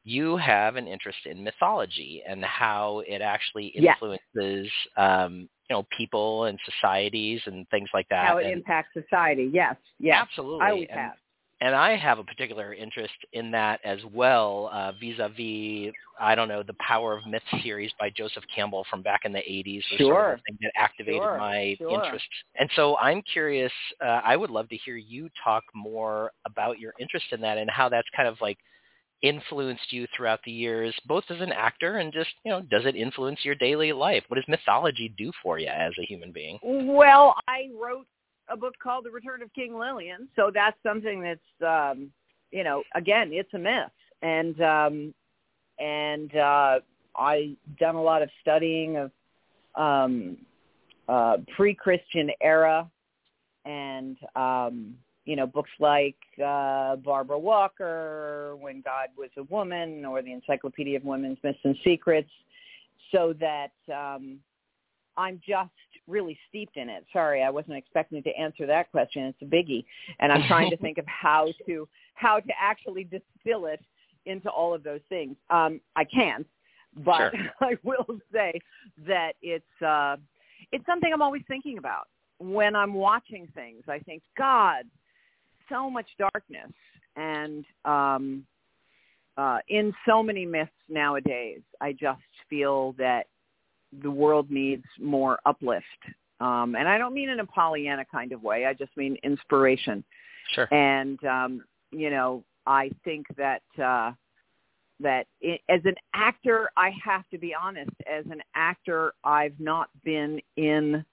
you have an interest in mythology and how it actually influences um, you know people and societies and things like that. How it and impacts society. Yes. Yes. absolutely. I always and, have. And I have a particular interest in that as well, uh, vis-a-vis, I don't know, the Power of Myth series by Joseph Campbell from back in the 80s was sort Sure. of the thing that activated Sure. my Sure. interest. And so I'm curious, uh, I would love to hear you talk more about your interest in that and how that's kind of like influenced you throughout the years, both as an actor and just, you know, does it influence your daily life? What does mythology do for you as a human being? Well, I wrote a book called The Return of King Lillian, so that's something that's um, you know, again, it's a myth. And um and uh I done a lot of studying of um uh pre-Christian era and um you know, books like uh Barbara Walker, When God Was a Woman or the Encyclopedia of Women's Myths and Secrets. so that um, I'm just really steeped in it. Sorry, I wasn't expecting to answer that question. It's a biggie, and I'm trying to *laughs* think of how to how to actually distill it into all of those things. Um, I can't, but Sure. *laughs* I will say that it's uh, it's something I'm always thinking about when I'm watching things. I think, God, so much darkness, and um, uh, in so many myths nowadays, I just feel that the world needs more uplift. Um, and I don't mean in a Pollyanna kind of way. I just mean inspiration. Sure. And um, you know, I think that uh, that i as an actor, I have to be honest. As an actor, I've not been in.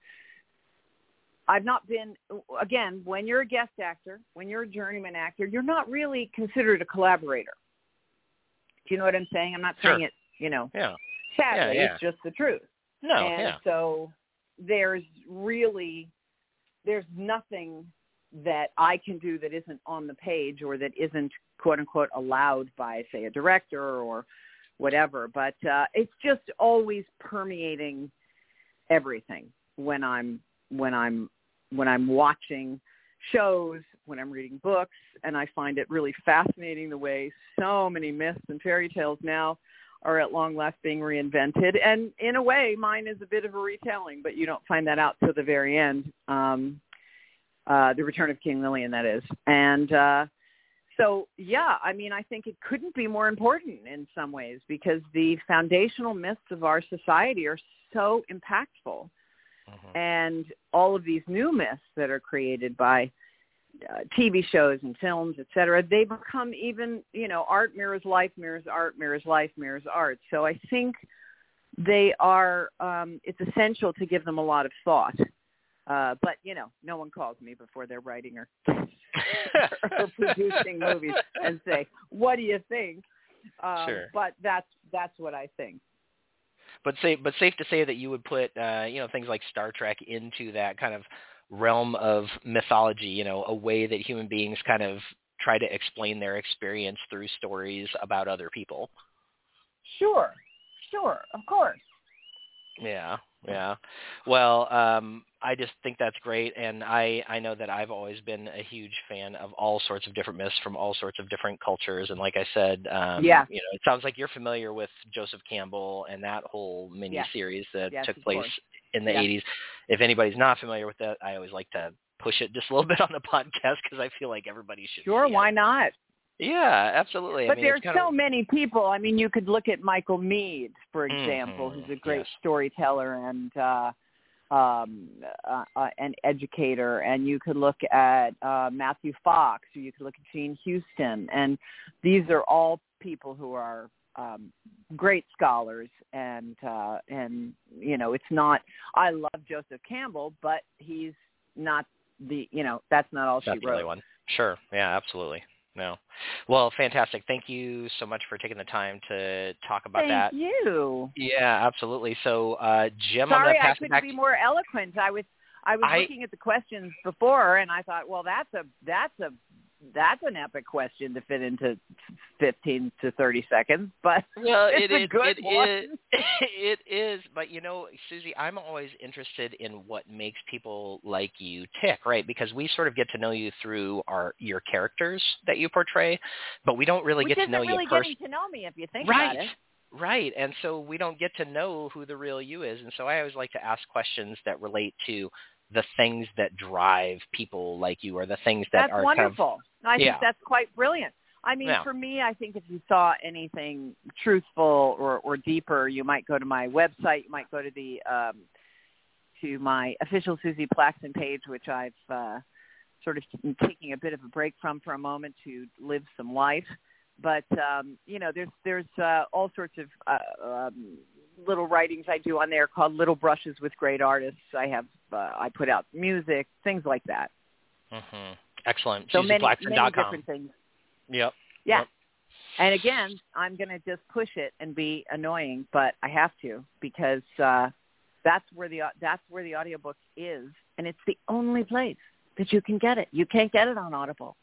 I've not been again. When you're a guest actor, when you're a journeyman actor, you're not really considered a collaborator. Do you know what I'm saying? I'm not saying Sure. it. You know, Yeah. Sadly, Yeah, yeah. it's just the truth No. and yeah. so there's really there's nothing that I can do that isn't on the page or that isn't quote unquote allowed by say a director or whatever but uh it's just always permeating everything when I'm when I'm when I'm watching shows when I'm reading books and I find it really fascinating the way so many myths and fairy tales now are at long last being reinvented. And in a way, mine is a bit of a retelling, but you don't find that out till the very end. Um, uh, the Return of King Lillian, that is. And uh, so, yeah, I mean, I think it couldn't be more important in some ways because the foundational myths of our society are so impactful. Mhm. And all of these new myths that are created by uh, TV shows and films, et cetera, they become even, you know, art mirrors life, mirrors art, mirrors life, mirrors art. So I think they are, um, it's essential to give them a lot of thought. Uh, but, you know, no one calls me before they're writing or, *laughs* or producing movies and say, what do you think? Um, Sure. But that's, that's what I think. but safe but safe to say that you would put uh, you know things like Star Trek into that kind of realm of mythology. You know, a way that human beings kind of try to explain their experience through stories about other people. Sure. Sure. Of course. Yeah, yeah. Well, um, I just think that's great, and I I know that I've always been a huge fan of all sorts of different myths from all sorts of different cultures, and like I said, um, Yeah. you know, it sounds like you're familiar with Joseph Campbell and that whole mini Yes. series that Yes, took place course. In the Yes. 80s. If anybody's not familiar with that, I always like to push it just a little *laughs* bit on the podcast because I feel like everybody should. Sure. Why it. not? Yeah, absolutely. But I mean, there's so of, many people. I mean, you could look at Michael Meade, for example, Mhm, who's a great yes. storyteller and uh, um, uh, uh, an educator. And you could look at uh, Matthew Fox, or you could look at Jean Houston. And these are all people who are um, great scholars. And uh, and you know, it's not. I love Joseph Campbell, but he's not the. You know, that's not all That's she wrote. one. Sure. Yeah, absolutely. No. Well, fantastic. Thank you so much for taking the time to talk about Thank that. you. Yeah, absolutely. So, uh, Jim, I'm Sorry, I couldn't be more eloquent. I was I was I- looking at the questions before, and I thought, well, that's a that's a that's an epic question to fit into fifteen to thirty seconds. But *laughs* Well, it's it a is. good it one. is- *laughs* it is. But you know, Suzie, I'm always interested in what makes people like you tick, right? Because we sort of get to know you through our your characters that you portray, but we don't really which get to know really you personally. getting to know me if you think right about it. right and so we don't get to know who the real you is and so i always like to ask questions that relate to the things that drive people like you or the things that are That's are wonderful. I Yeah. think that's quite brilliant. I mean, Yeah. for me, I think if you saw anything truthful or, or deeper, you might go to my website. You might go to the um, to my official Suzie Plakson page, which I've uh, sort of taking a bit of a break from for a moment to live some life. But um, you know, there's there's uh, all sorts of uh, um, little writings I do on there called Little Brushes with Great Artists. I have uh, I put out music, things like that. kind of hmm excellent So many, many different things. yep Yeah. Yep. And again, I'm going to just push it and be annoying, but I have to because uh, that's where the that's where the audiobook is, and it's the only place that you can get it. You can't get it on Audible,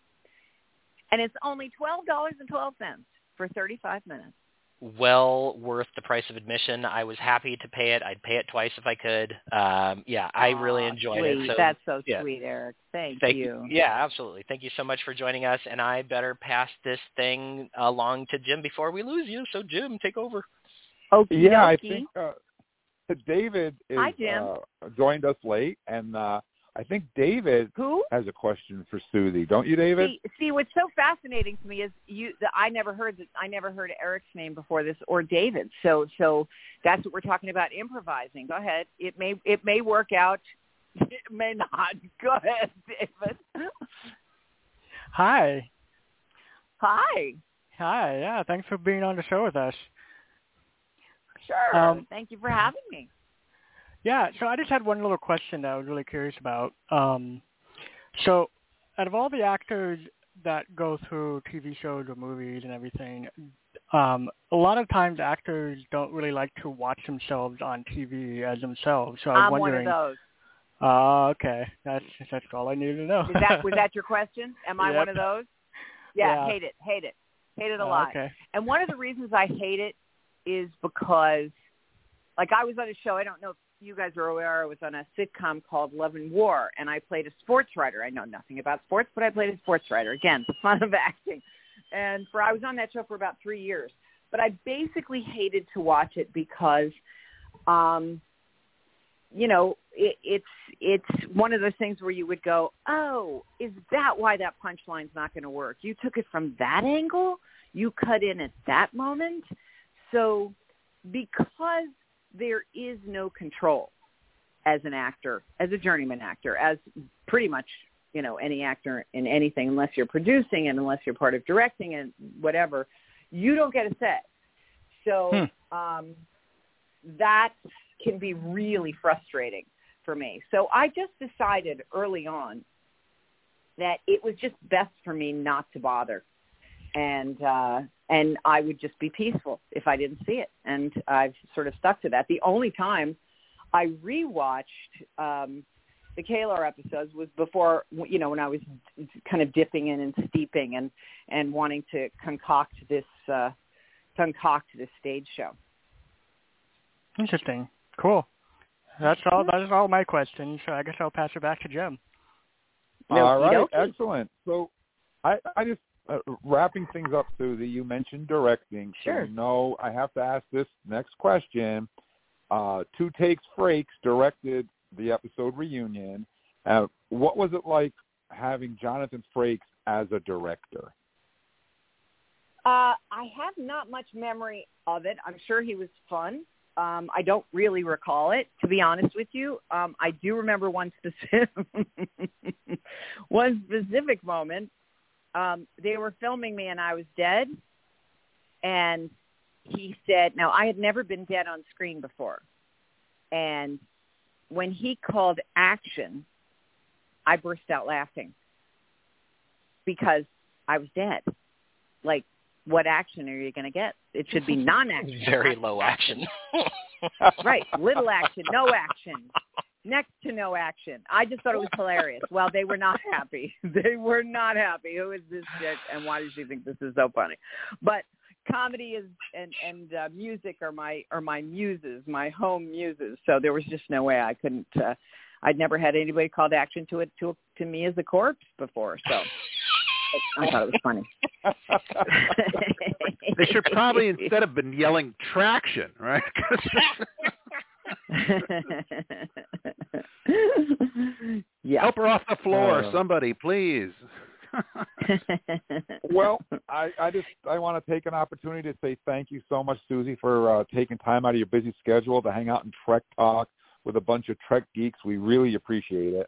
and it's only twelve dollars and twelve cents for thirty five minutes well worth the price of admission. I was happy to pay it. I'd pay it twice if I could. Um, yeah, I really Aw, enjoyed sweet. it. So That's so yeah. sweet, Eric. Thank, Thank you. Yeah, absolutely. Thank you so much for joining us. And I better pass this thing along to Jim before we lose you. So Jim, take over. Okay. Yeah, I think uh, David is Hi, Jim. uh, joined us late, and uh, I think David Who? has a question for Suzie. Don't you, David? See, see, what's so fascinating to me is you. The, I never heard that. I never heard Eric's name before this or David. So, so that's what we're talking about. Improvising. Go ahead. It may it may work out. It may not. *laughs* Go ahead, David. Hi. Hi. Hi. Yeah. Thanks for being on the show with us. Sure. Um, Thank you for having me. Yeah. So I just had one little question that I was really curious about. Um, so, out of all the actors that go through TV shows or movies and everything, um, a lot of times actors don't really like to watch themselves on TV as themselves. So I was I'm one wondering. of those. Oh, okay. That's that's all I needed to know. Is that was that *laughs* your question? Am I one of those? Yeah, Yeah. hate it, hate it, hate it a Oh, lot. okay. And one of the reasons I hate it is because, like, I was on a show. I don't know if you guys are aware. I was on a sitcom called Love and War, and I played a sports writer. I know nothing about sports, but I played a sports writer. Again, the *laughs* fun of acting. And for I was on that show for about three years. But I basically hated to watch it because, um, you know, it, it's it's one of those things where you would go, oh, is that why that punchline's not going to work? You took it from that angle. You cut in at that moment. So because there is no control as an actor, as a journeyman actor, as pretty much you know any actor in anything, unless you're producing and unless you're part of directing and whatever, you don't get a set. So um, that can be really frustrating for me. So I just decided early on that it was just best for me not to bother and uh and I would just be peaceful if I didn't see it and I've sort of stuck to that. The only time I rewatched um the K'Ehleyr episodes was before you know when I was kind of dipping in and steeping and and wanting to concoct this uh concoct this stage show. Interesting. Cool. That's all. That is all my questions. So I guess I'll pass it back to Jim. All right, Okey-dokey. excellent. So, I, I just uh, wrapping things up, Suzie. You mentioned directing. Sure. So, no, I have to ask this next question. Uh, Two Takes Frakes directed the episode reunion. Uh, what was it like having Jonathan Frakes as a director? Uh, I have not much memory of it. I'm sure he was fun. Um, I don't really recall it, to be honest with you. Um, I do remember one specific *laughs* one specific moment. Um, they were filming me, and I was dead. And he said, "Now I had never been dead on screen before." And when he called action, I burst out laughing because I was dead. Like what action are you going to get? It should be *laughs* non-action. Very low action. *laughs* right. Little action, no action, next to no action. I just thought it was hilarious. Well, they were not happy. *laughs* They were not happy. Who is this chick, and why does she think this is so funny? But comedy is and and uh, music are my are my muses, my home muses. So there was just no way I couldn't. Uh, I'd never had anybody called action to it to to me as a corpse before. So I thought it was funny. *laughs* They should probably instead have been yelling traction, right? *laughs* *laughs* yeah. Help her off the floor, Uh, somebody, please. *laughs* Well, I, I just I want to take an opportunity to say thank you so much, Suzie, for uh, taking time out of your busy schedule to hang out and Trek talk with a bunch of Trek geeks. We really appreciate it.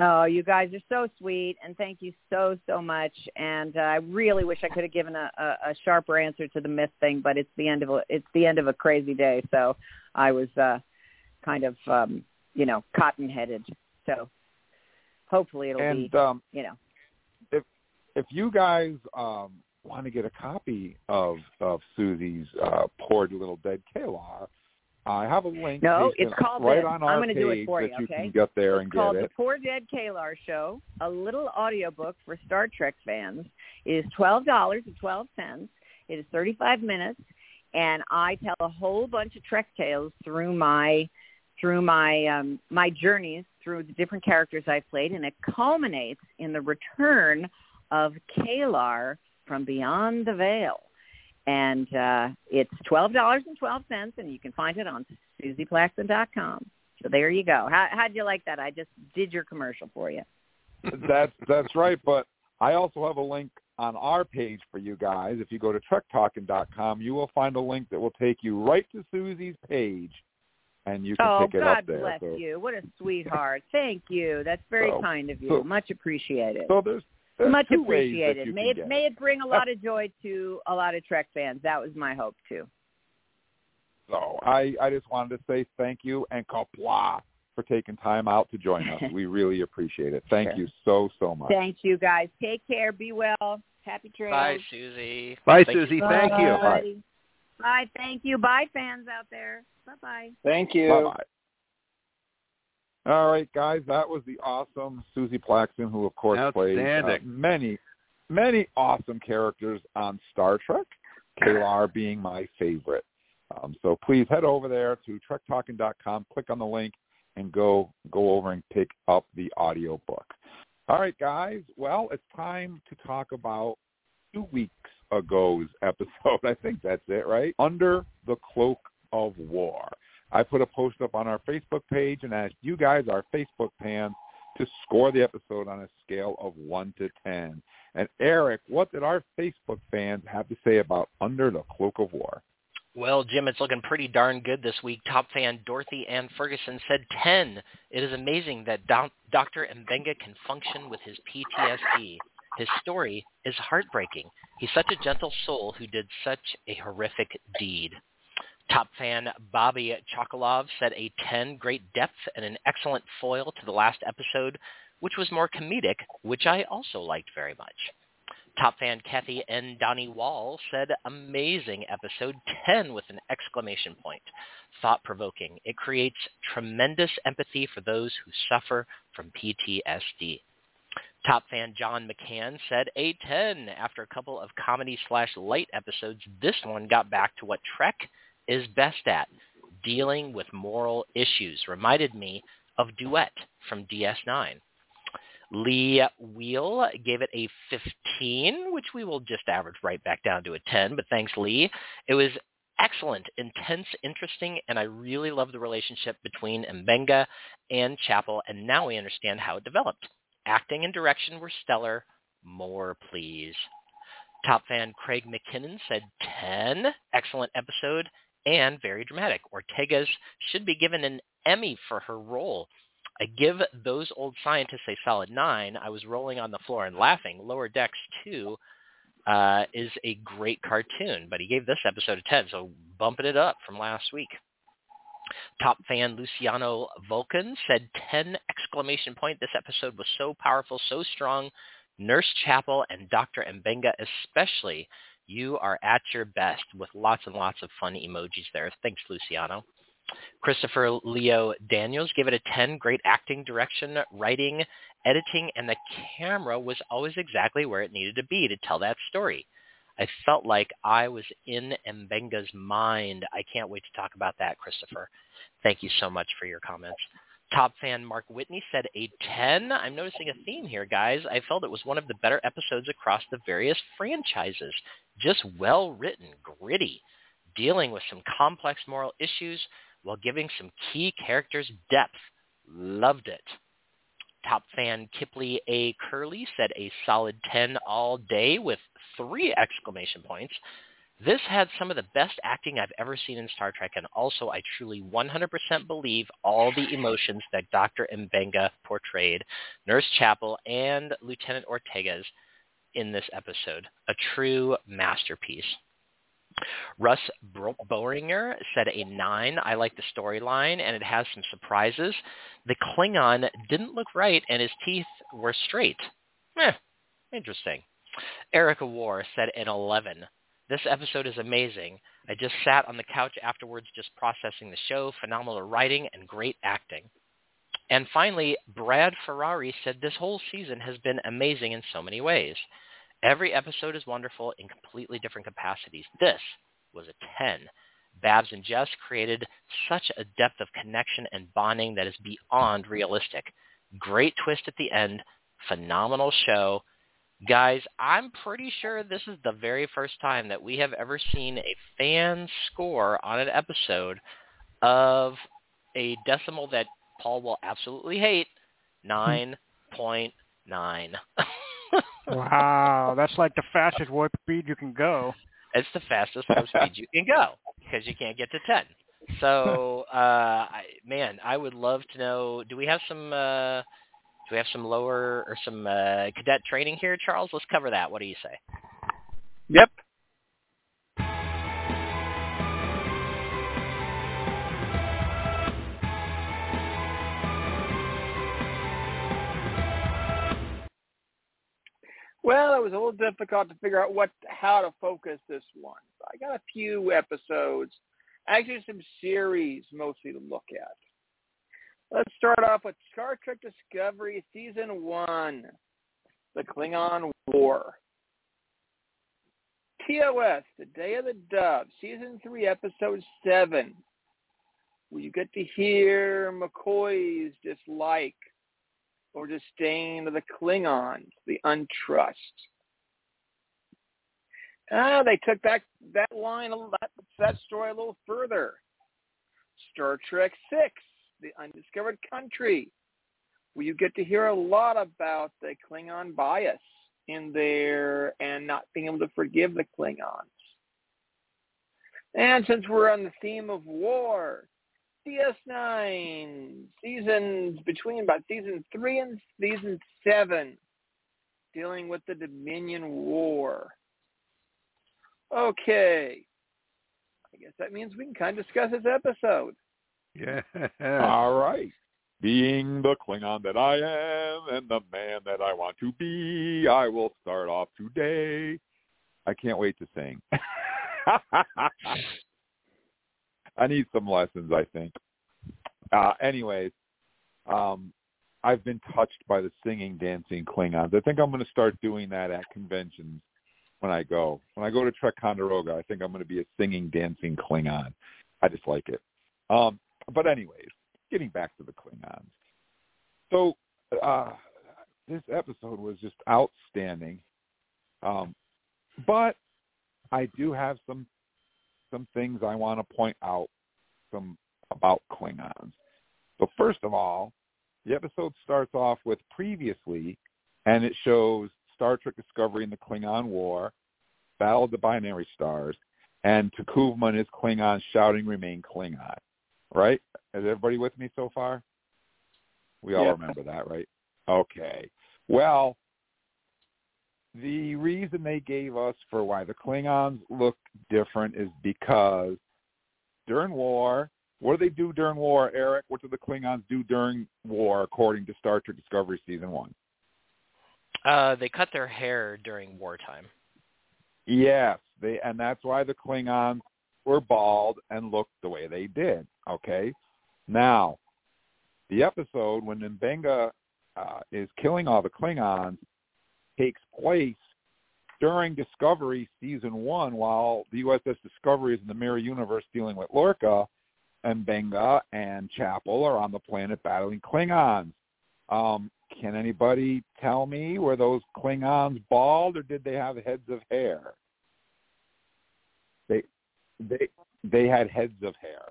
Oh, you guys are so sweet, and thank you so so much. And uh, I really wish I could have given a, a, a sharper answer to the myth thing, but it's the end of a it's the end of a crazy day, so I was uh, kind of um, you know cotton headed. So hopefully it'll and be um, you know if if you guys um, want to get a copy of of Suzie's uh, poor little dead K'Ehleyr, I have a link. No, it's called right this. on I'm gonna do it for you, you okay? can get there It's and called get The. Poor Dead K'Ehleyr Show, a little audiobook for Star Trek fans. It is twelve dollars and twelve cents. It is thirty five minutes. and I tell a whole bunch of Trek tales through my through my um, my journeys through the different characters I've played, and it culminates in the return of K'Ehleyr from Beyond the Veil. And uh, it's twelve dollars and twelve cents, and you can find it on SuziePlakson.com. So there you go. How how'd you like that? I just did your commercial for you. *laughs* that's that's right. But I also have a link on our page for you guys. If you go to trektalking.com, you will find a link that will take you right to Suzie's page, and you can oh, pick it God up there. Oh, God bless so, you. What a sweetheart. Thank you. That's very So- kind of you. so- Much appreciated. so there's, there's Much two ways that appreciated. May it may it bring a lot of joy to a lot of Trek fans. That was my hope too. So I, I just wanted to say thank you and Qapla' for taking time out to join us. *laughs* we really appreciate it. Thank Sure. you so, so much. Thank you guys. Take care. Be well. Happy trails. Bye, Suzie. Bye, Thank you. Suzie. Thank you. Bye. Bye. Thank you. Bye, fans out there. Bye bye. Thank you. Bye-bye. All right, guys, that was the awesome Suzie Plakson, who, of course, plays uh, many, many awesome characters on Star Trek, K'Ehleyr being my favorite. Um, so please head over there to trektalking.com, click on the link, and go go over and pick up the audio book. All right, guys. Well, it's time to talk about two weeks ago's *laughs* episode. I think that's it, right? Under the Cloak of War. I put a post up on our Facebook page and asked you guys, our Facebook fans, to score the episode on a scale of 1 to 10. And Eric, what did our Facebook fans have to say about Under the Cloak of War? Well, Jim, it's looking pretty darn good this week. Top fan Dorothy Ann Ferguson said 10. It is amazing that doc- Dr. Mbenga can function with his PTSD. His story is heartbreaking. He's such a gentle soul who did such a horrific deed. Top fan Bobby Chokolov said a 10, great depth and an excellent foil to the last episode, which was more comedic, which I also liked very much. Top fan Kathy N. Donnie Wall said, amazing episode 10 with an exclamation point. Thought-provoking. It creates tremendous empathy for those who suffer from PTSD. Top fan John McCann said, a 10. After a couple of comedy slash light episodes, this one got back to what Trek is best at, dealing with moral issues. Reminded me of Duet from DS9. Lee Wheel gave it a 15, which we will just average right back down to a 10, but thanks, Lee. It was excellent, intense, interesting, and I really love the relationship between Mbenga and Chapel, and now we understand how it developed. Acting and direction were stellar. More, please. Top fan Craig McKinnon said 10. Excellent episode and very dramatic. Ortega should be given an Emmy for her role. I give those old scientists a solid nine. I was rolling on the floor and laughing. Lower Decks 2 uh, is a great cartoon, but he gave this episode a 10, so bumping it up from last week. Top fan Luciano Vulcan said 10 exclamation point. This episode was so powerful, so strong. Nurse Chapel and Dr. Mbenga especially. You are at your best with lots and lots of fun emojis there. Thanks, Luciano. Christopher Leo Daniels gave it a 10. Great acting, direction, writing, editing, and the camera was always exactly where it needed to be to tell that story. I felt like I was in Mbenga's mind. I can't wait to talk about that, Christopher. Thank you so much for your comments. Top fan Mark Whitney said a 10. I'm noticing a theme here, guys. I felt it was one of the better episodes across the various franchises. Just well written, gritty, dealing with some complex moral issues while giving some key characters depth. Loved it. Top fan Kipley A. Curley said a solid 10 all day with three exclamation points. This had some of the best acting I've ever seen in Star Trek, and also I truly 100% believe all the emotions that Dr. Mbenga portrayed, Nurse Chapel, and Lieutenant Ortega's in this episode. A true masterpiece. Russ Boehringer said a 9. I like the storyline, and it has some surprises. The Klingon didn't look right, and his teeth were straight. Eh, interesting. Erica War said an 11. This episode is amazing. I just sat on the couch afterwards just processing the show, phenomenal writing, and great acting. And finally, Brad Ferrari said this whole season has been amazing in so many ways. Every episode is wonderful in completely different capacities. This was a 10. Babs and Jess created such a depth of connection and bonding that is beyond realistic. Great twist at the end. Phenomenal show. Guys, I'm pretty sure this is the very first time that we have ever seen a fan score on an episode of a decimal that Paul will absolutely hate, 9.9. *laughs* wow, that's like the fastest warp speed you can go. It's the fastest warp speed you can go because you can't get to 10. So, *laughs* uh, I, man, I would love to know. Do we have some? Uh, we have some lower or some uh, cadet training here, Charles? Let's cover that. What do you say? Yep. Well, it was a little difficult to figure out what how to focus this one. So I got a few episodes, actually some series mostly to look at. Let's start off with Star Trek Discovery Season 1, The Klingon War. TOS, The Day of the Dove, Season 3, Episode 7, where you get to hear McCoy's dislike or disdain of the Klingons, the untrust. Ah, they took that that line, that, that story a little further. Star Trek Six, the undiscovered country, where you get to hear a lot about the Klingon bias in there and not being able to forgive the Klingons. And since we're on the theme of war, DS9 seasons between about season three and season seven, dealing with the Dominion War. Okay, I guess that means we can kind of discuss this episode. Yeah. All right. Being the Klingon that I am and the man that I want to be, I will start off today. I can't wait to sing. *laughs* I need some lessons, I think. Uh, anyways, um, I've been touched by the singing, dancing Klingons. I think I'm going to start doing that at conventions when I go. When I go to Ticonderoga, I think I'm going to be a singing, dancing Klingon. I just like it. Um, but anyways, getting back to the Klingons. So uh, this episode was just outstanding. Um, but I do have some some things I want to point out some about Klingons. So first of all, the episode starts off with previously, and it shows Star Trek Discovery and the Klingon War, Battle of the Binary Stars, and T'Kuvma and his Klingon shouting "Remain Klingon." Right? Is everybody with me so far? We all Yep. remember that, right? Okay. Well, the reason they gave us for why the Klingons look different is because during war, what do they do during war, Eric? What do the Klingons do during war according to Star Trek Discovery Season 1? Uh, they cut their hair during wartime. Yes, they and that's why the Klingons were bald and looked the way they did. Okay, now the episode when Mbenga uh, is killing all the Klingons takes place during Discovery season one, while the USS Discovery is in the mirror universe dealing with Lorca, and Mbenga and Chapel are on the planet battling Klingons. Um, can anybody tell me were those Klingons bald or did they have heads of hair? They they they had heads of hair,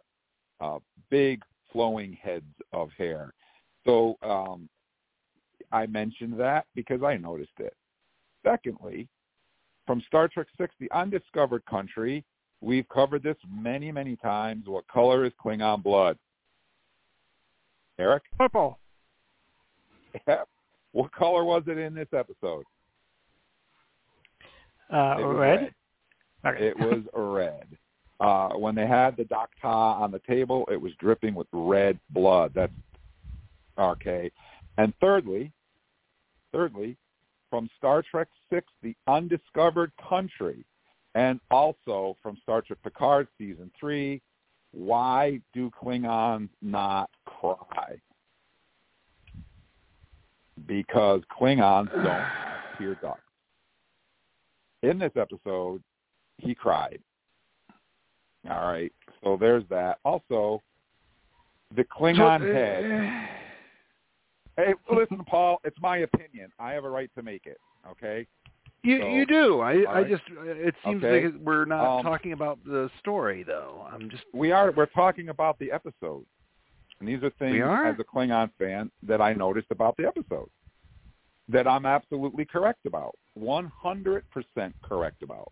uh, big flowing heads of hair. So um, I mentioned that because I noticed it. Secondly, from Star Trek Six, The Undiscovered Country, we've covered this many many times. What color is Klingon blood? Eric, Purple. *laughs* what color was it in this episode? Uh, was red. Okay. It was *laughs* red. Uh, when they had the Doctor on the table, it was dripping with red blood. That's okay. And thirdly, thirdly, from Star Trek Six, The Undiscovered Country, and also from Star Trek Picard season three, why do Klingons not cry? Because Klingons don't *sighs* tear ducts. In this episode, he cried. All right. So there's that. Also, the Klingon uh, head. Hey, listen, Paul. It's my opinion. I have a right to make it. Okay. You So, you do. I I just it seems Okay. like we're not Um, talking about the story though. I'm just We are. We're talking about the episode, and these are things are? as a Klingon fan that I noticed about the episode that I'm absolutely correct about, 100% correct about.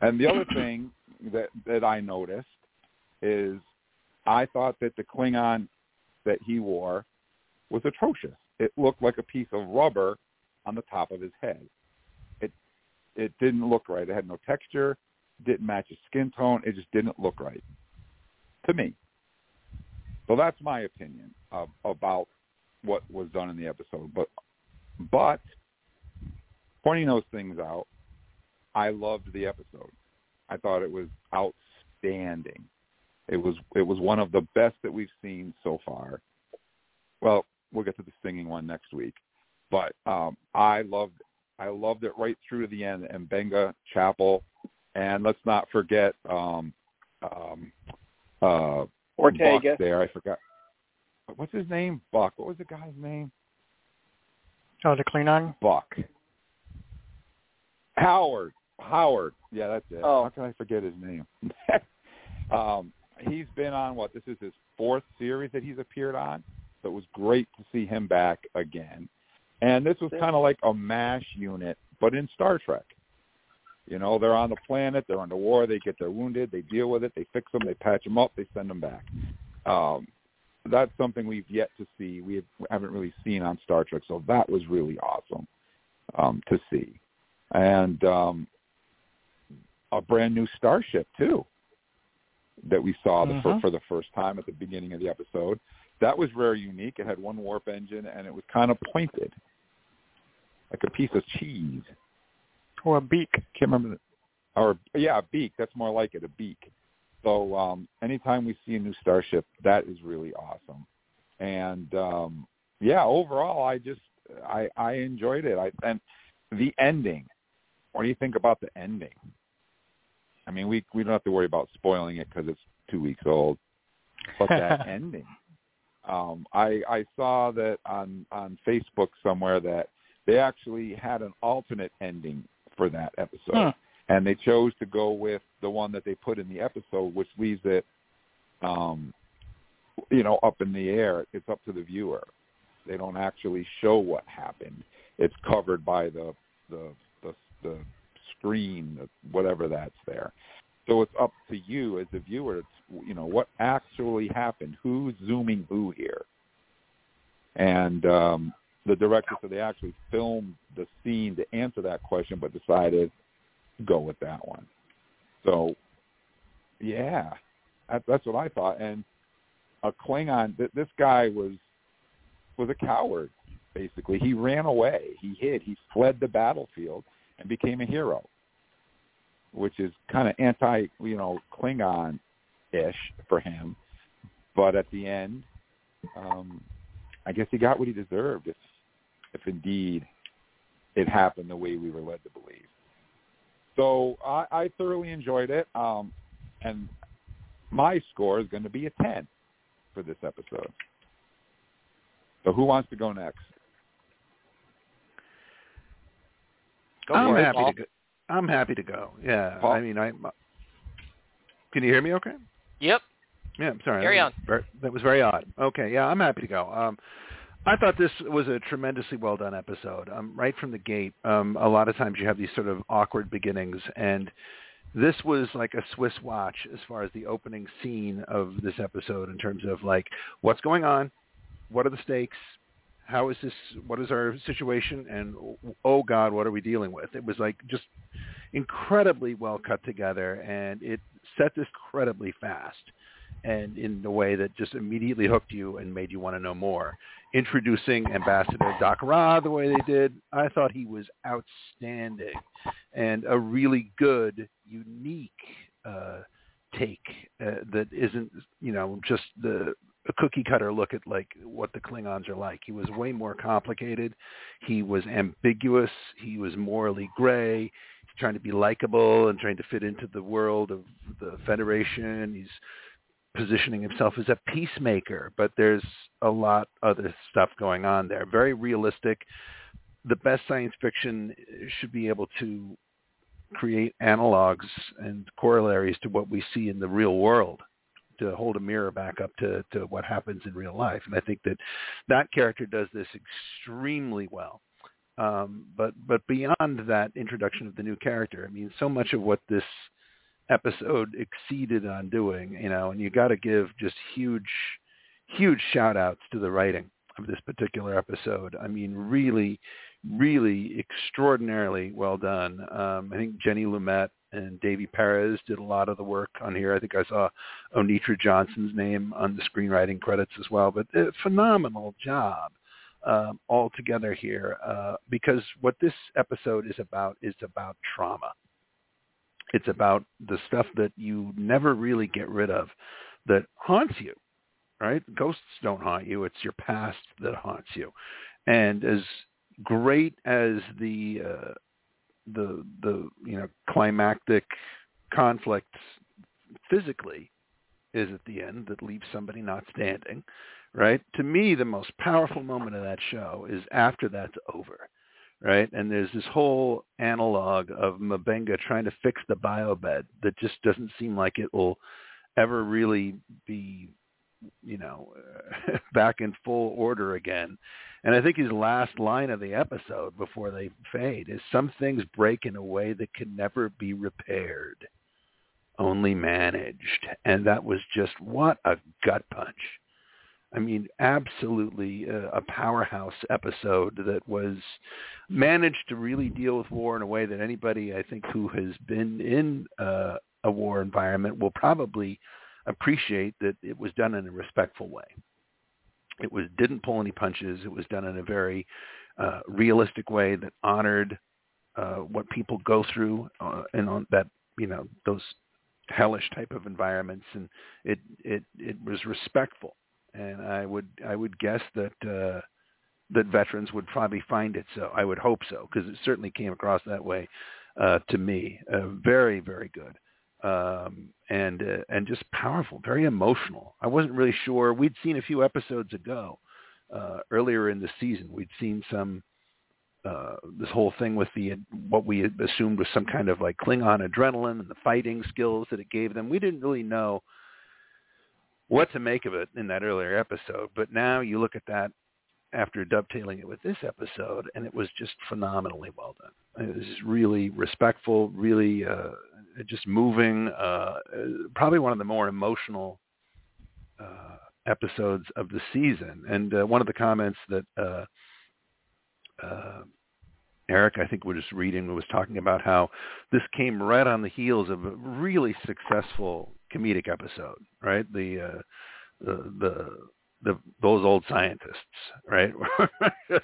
And the other thing that that I noticed is I thought that the Klingon that he wore was atrocious. It looked like a piece of rubber on the top of his head. It it didn't look right. It had no texture, didn't match his skin tone. It just didn't look right to me. So that's my opinion of, about what was done in the episode. But but pointing those things out, I loved the episode. I thought it was outstanding. It was it was one of the best that we've seen so far. Well, we'll get to the singing one next week, but um, I loved I loved it right through to the end. And Benga Chapel, and let's not forget um, um, uh, Ortega. Buck there. I forgot. What's his name? Buck. What was the guy's name? Oh, the Klingon. Buck. Howard. Howard. Yeah, that's it. Oh. How can I forget his name? *laughs* um, he's been on what? This is his fourth series that he's appeared on. So it was great to see him back again. And this was kind of like a MASH unit, but in Star Trek. You know, they're on the planet, they're under war, they get their wounded, they deal with it, they fix them, they patch them up, they send them back. Um, that's something we've yet to see. We have, haven't really seen on Star Trek, so that was really awesome um, to see. And um, a brand new starship too that we saw the, for, Mhm. for the first time at the beginning of the episode. That was very unique. It had one warp engine, and it was kind of pointed, like a piece of cheese. Or a beak. Can't remember. The, or yeah, a beak. That's more like it, a beak. So um, anytime we see a new starship, that is really awesome. And um, yeah, overall, I just I I enjoyed it. I and the ending. What do you think about the ending? I mean, we we don't have to worry about spoiling it because it's two weeks old. But that *laughs* ending, um, I I saw that on on Facebook somewhere that they actually had an alternate ending for that episode, Hmm. and they chose to go with the one that they put in the episode, which leaves it, um, you know, up in the air. It's up to the viewer. They don't actually show what happened. It's covered by the the the, the screen, whatever that's there. So it's up to you as a viewer. It's, you know what actually happened. Who's zooming who here? And um, the director said they actually filmed the scene to answer that question, but decided to go with that one. So, yeah, that, that's what I thought. And a Klingon, th- this guy was was a coward. Basically, he ran away. He hid. He fled the battlefield and became a hero, which is kind of anti, you know, Klingon ish for him. But at the end, um, I guess he got what he deserved. If if indeed it happened the way we were led to believe. So I, I thoroughly enjoyed it, um, and my score is going to be a ten for this episode. So who wants to go next? Go I'm happy Paul. to go. I'm happy to go. Yeah. Paul? I mean, I. Can you hear me? Okay. Yep. Yeah, I'm sorry. Carry that was ver- That was very odd. Okay, yeah, I'm happy to go. Um, I thought this was a tremendously well done episode. Um, right from the gate, um, a lot of times you have these sort of awkward beginnings, and this was like a Swiss watch as far as the opening scene of this episode in terms of like what's going on, what are the stakes, how is this, what is our situation, and oh God, what are we dealing with? It was like just incredibly well cut together, and it set this incredibly fast and in a way that just immediately hooked you and made you want to know more. Introducing Ambassador Dak'Rah the way they did, I thought he was outstanding and a really good, unique uh, take uh, that isn't, you know, just the a cookie cutter look at like what the Klingons are like. He was way more complicated. He was ambiguous. He was morally gray. trying to be likable and trying to fit into the world of the Federation. He's positioning himself as a peacemaker, but there's a lot other stuff going on there. Very realistic. The best science fiction should be able to create analogs and corollaries to what we see in the real world to hold a mirror back up to, to what happens in real life. And I think that that character does this extremely well. Um, but but beyond that introduction of the new character, I mean, so much of what this episode exceeded on doing, you know, and you got to give just huge, huge shout outs to the writing of this particular episode. I mean, really, really extraordinarily well done. Um, I think Jenny Lumet and Davy Perez did a lot of the work on here. I think I saw Onitra Johnson's name on the screenwriting credits as well. But a phenomenal job um, altogether here uh, because what this episode is about is about trauma. It's about the stuff that you never really get rid of that haunts you, right? Ghosts don't haunt you. It's your past that haunts you. And as great as the uh, the the you know climactic conflict physically is at the end that leaves somebody not standing, right? To me, the most powerful moment of that show is after that's over, right? And there's this whole analog of Mbenga trying to fix the biobed that just doesn't seem like it will ever really be, you know, *laughs* back in full order again. And I think his last line of the episode before they fade is some things break in a way that can never be repaired, only managed. And that was just what a gut punch. I mean, absolutely a, a powerhouse episode that was managed to really deal with war in a way that anybody I think who has been in uh, a war environment will probably appreciate that it was done in a respectful way. It was didn't pull any punches. It was done in a very uh, realistic way that honored uh, what people go through uh, and on that you know those hellish type of environments, and it it it was respectful. And I would I would guess that uh, that veterans would probably find it so. I would hope so because it certainly came across that way uh, to me. Uh, very very good um, and uh, and just powerful, very emotional. I wasn't really sure. We'd seen a few episodes ago, uh, earlier in the season. We'd seen some uh, this whole thing with the what we assumed was some kind of like Klingon adrenaline and the fighting skills that it gave them. We didn't really know what to make of it in that earlier episode, but now you look at that after dovetailing it with this episode, and it was just phenomenally well done. It was really respectful, really uh, just moving. Uh, probably one of the more emotional uh, episodes of the season. And uh, one of the comments that uh, uh, Eric, I think, was just reading was talking about how this came right on the heels of a really successful comedic episode, right? The uh, the, the the those old scientists, right? *laughs*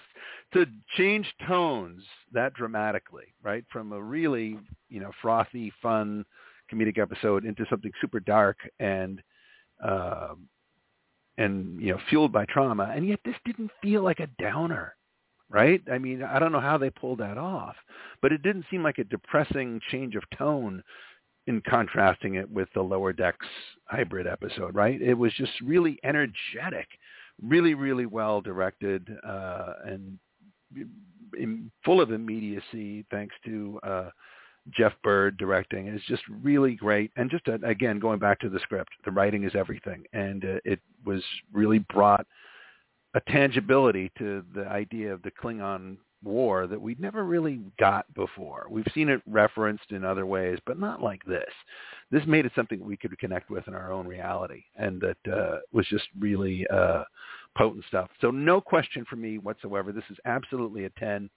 to change tones that dramatically, right? From a really, you know, frothy, fun comedic episode into something super dark and uh, and you know fueled by trauma, and yet this didn't feel like a downer, right? I mean, I don't know how they pulled that off, but it didn't seem like a depressing change of tone in contrasting it with the lower decks hybrid episode, right? It was just really energetic, really, really well directed, uh, and in, full of immediacy thanks to uh, Jeff Byrd directing. It's just really great. And just uh, again, going back to the script, the writing is everything, and uh, it was really brought a tangibility to the idea of the Klingon war that we'd never really got before. We've seen it referenced in other ways, but not like this. This made it something we could connect with in our own reality, and that uh, was just really uh, potent stuff. So no question for me whatsoever. This is absolutely a 10.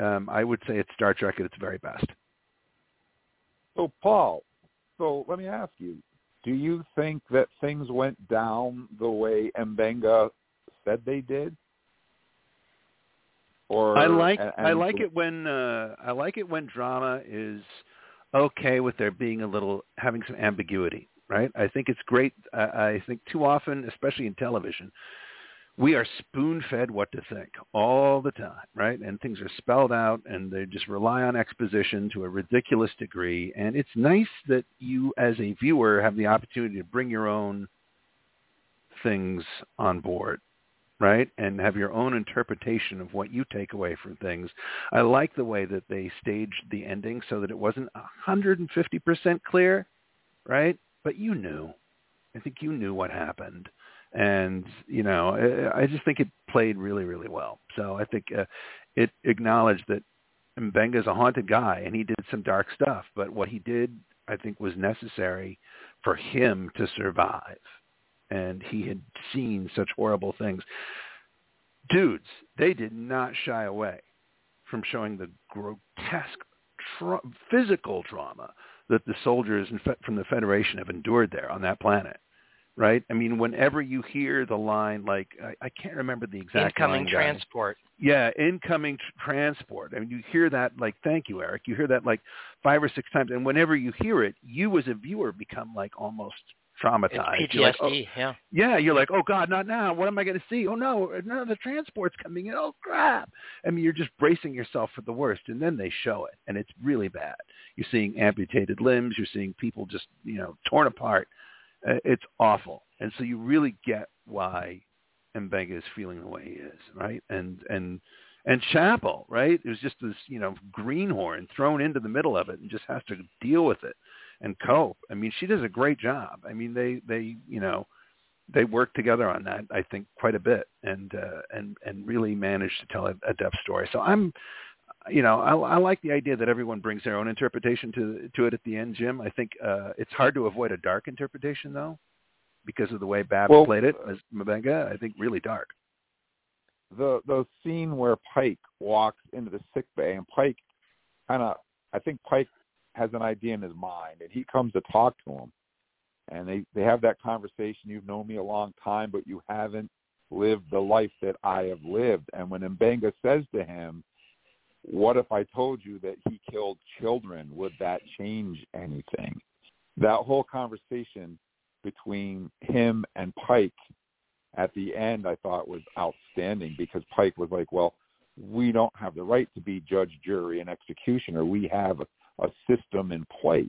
Um, I would say it's Star Trek at its very best. So Paul, so let me ask you, do you think that things went down the way M'Benga said they did? Or I like and, I like it when uh, I like it when drama is okay with there being a little having some ambiguity, right? I think it's great. I, I think too often, especially in television, we are spoon-fed what to think all the time, right? And things are spelled out, and they just rely on exposition to a ridiculous degree. And it's nice that you, as a viewer, have the opportunity to bring your own things on board, right? And have your own interpretation of what you take away from things. I like the way that they staged the ending so that it wasn't 150% clear, right? But you knew. I think you knew what happened and you know I just think it played really really well. So I think uh, it acknowledged that is a haunted guy and he did some dark stuff, but what he did I think was necessary for him to survive. And he had seen such horrible things. Dudes, they did not shy away from showing the grotesque tra- physical trauma that the soldiers from the Federation have endured there on that planet right? I mean, whenever you hear the line, like I, I can't remember the exact incoming line, transport. Yeah, incoming tr- transport. I mean, you hear that like, thank you, Eric. You hear that like five or six times, and whenever you hear it, you as a viewer become like almost traumatized. It's PTSD. Like, oh, yeah. Yeah, you're like, oh God, not now. What am I going to see? Oh no, no, the transport's coming in. Oh crap! I mean, you're just bracing yourself for the worst, and then they show it, and it's really bad. You're seeing amputated limbs. You're seeing people just, you know, torn apart. Uh, it's awful, and so you really get why M'Benga is feeling the way he is, right? And and and Chapel, right? It was just this, you know, greenhorn thrown into the middle of it and just has to deal with it and cope. I mean, she does a great job. I mean, they they you know they work together on that. I think quite a bit and uh, and and really managed to tell a, a depth story. So I'm you know, I, I like the idea that everyone brings their own interpretation to to it at the end, Jim. I think uh, it's hard to avoid a dark interpretation though, because of the way Babs well, played it as M'Benga. I think really dark. The the scene where Pike walks into the sick bay and Pike kind of, I think Pike has an idea in his mind and he comes to talk to him, and they they have that conversation. You've known me a long time, but you haven't lived the life that I have lived. And when M'Benga says to him what if I told you that he killed children? Would that change anything? That whole conversation between him and Pike at the end I thought was outstanding because Pike was like, well, we don't have the right to be judge, jury, and executioner. We have a, a system in place.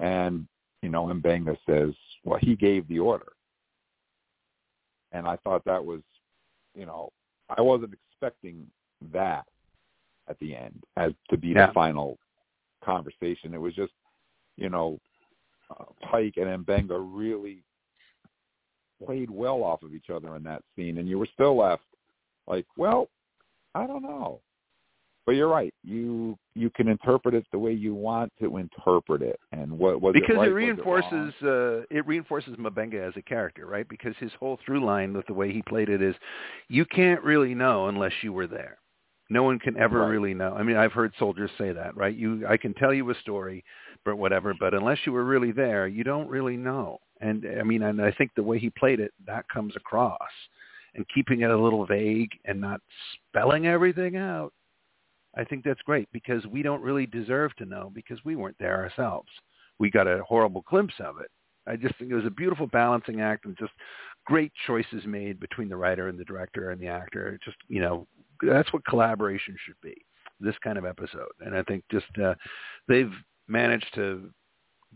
And, you know, M'Benga says, well, he gave the order. And I thought that was, you know, I wasn't expecting that at the end as to be yeah. the final conversation. It was just, you know, uh, Pike and M'Benga really played well off of each other in that scene, and you were still left like, well, I don't know. But you're right. You you can interpret it the way you want to interpret it, and what was because it, right? it reinforces it, uh, it reinforces M'Benga as a character, right? Because his whole through line with the way he played it is, you can't really know unless you were there. No one can ever right. really know. I mean, I've heard soldiers say that, right? You, I can tell you a story, but whatever. But unless you were really there, you don't really know. And I mean, and I think the way he played it, that comes across, and keeping it a little vague and not spelling everything out. I think that's great because we don't really deserve to know because we weren't there ourselves. We got a horrible glimpse of it. I just think it was a beautiful balancing act and just great choices made between the writer and the director and the actor. Just you know, that's what collaboration should be. This kind of episode, and I think just uh, they've managed to.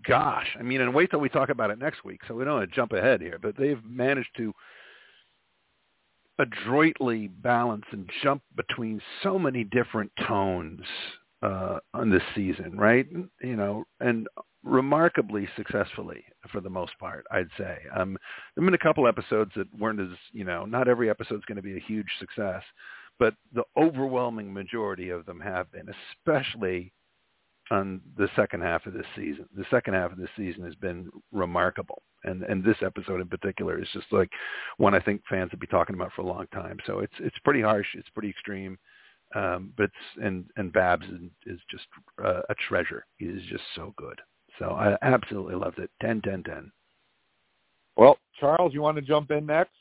Gosh, I mean, and wait till we talk about it next week, so we don't want to jump ahead here. But they've managed to adroitly balance and jump between so many different tones uh, on this season, right? You know, and remarkably successfully for the most part, I'd say. Um, there have been a couple episodes that weren't as, you know, not every episode's going to be a huge success, but the overwhelming majority of them have been, especially on the second half of this season. The second half of this season has been remarkable, and and this episode in particular is just like one I think fans will be talking about for a long time. So it's it's pretty harsh, it's pretty extreme, um, but and and Babs is, is just uh, a treasure. He is just so good. So I absolutely loved it. Ten, ten, ten. Well, Charles, you want to jump in next?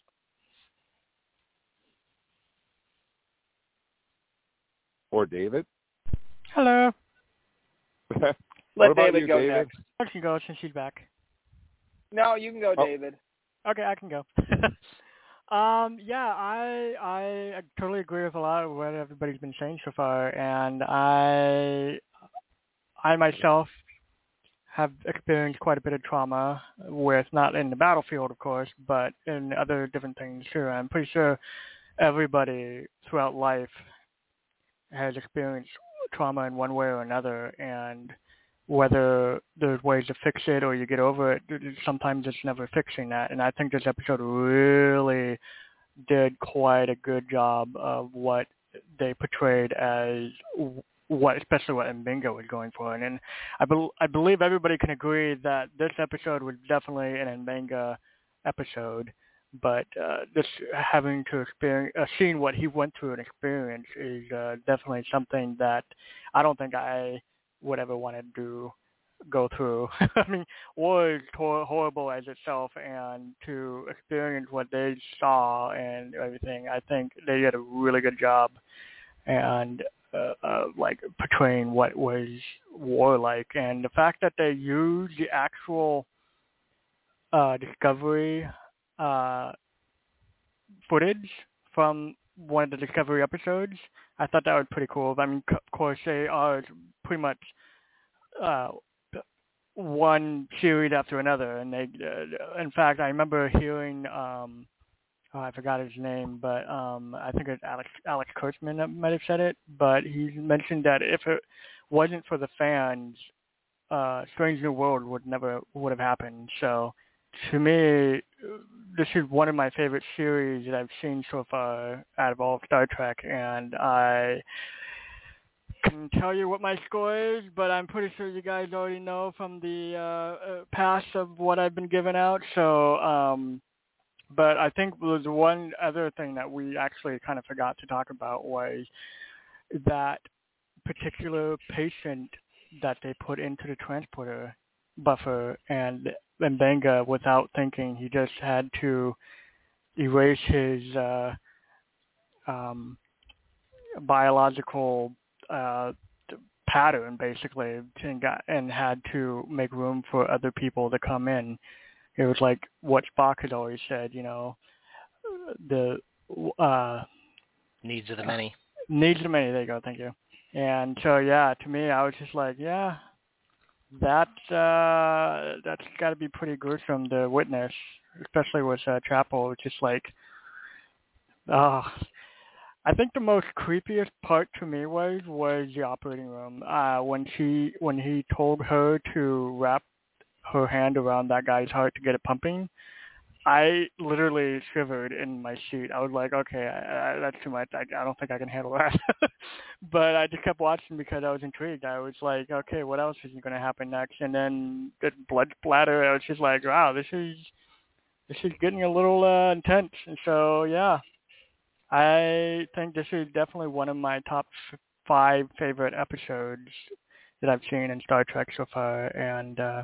Or David? Hello. *laughs* Let David you, go David? next. I can go since she's back. No, you can go, Oh. David. Okay, I can go. *laughs* Um, yeah, I I totally agree with a lot of what everybody's been saying so far, and I I myself have experienced quite a bit of trauma with not in the battlefield, of course, but in other different things too. I'm pretty sure everybody throughout life has experienced trauma in one way or another, and whether there's ways to fix it or you get over it, sometimes it's never fixing that. And I think this episode really did quite a good job of what they portrayed as what, especially what M'Benga was going for. And, and I, be, I believe everybody can agree that this episode was definitely an M'Benga episode. But uh, this having to experience, uh, seeing what he went through and experience is uh, definitely something that I don't think I would ever want to do go through. *laughs* I mean, war is hor- horrible as itself, and to experience what they saw and everything, I think they did a really good job, and uh, uh, like portraying what was war like, and the fact that they used the actual uh, discovery uh, footage from one of the Discovery episodes. I thought that was pretty cool. I mean, of course, they are pretty much uh, one series after another, and they. Uh, in fact, I remember hearing. Um, oh, I forgot his name, but um, I think it's Alex Alex Kurtzman that might have said it. But he mentioned that if it wasn't for the fans, uh, Strange New World would never would have happened. So to me, this is one of my favorite series that I've seen so far out of all of Star Trek, and I can tell you what my score is, but I'm pretty sure you guys already know from the uh, uh, past of what I've been giving out. So, um, but I think there's one other thing that we actually kind of forgot to talk about was that particular patient that they put into the transporter buffer and M'Benga without thinking. He just had to erase his uh, um, biological uh, pattern basically and got and had to make room for other people to come in. It was like what Spock had always said, you know, the uh, needs of the many. Needs of the many. There you go. Thank you. And so yeah, to me, I was just like, yeah, that uh, that's got to be pretty gruesome to witness, especially with uh, Chapel. Just like, oh, I think the most creepiest part to me was was the operating room uh, when she when he told her to wrap her hand around that guy's heart to get it pumping. I literally shivered in my seat. I was like, okay, I, I, that's too much. I, I don't think I can handle that. *laughs* but I just kept watching because I was intrigued. I was like, okay, what else is going to happen next? And then the blood splatter. I was just like, wow, this is this is getting a little uh, intense. And so, yeah, I think this is definitely one of my top five favorite episodes that I've seen in Star Trek so far. And uh,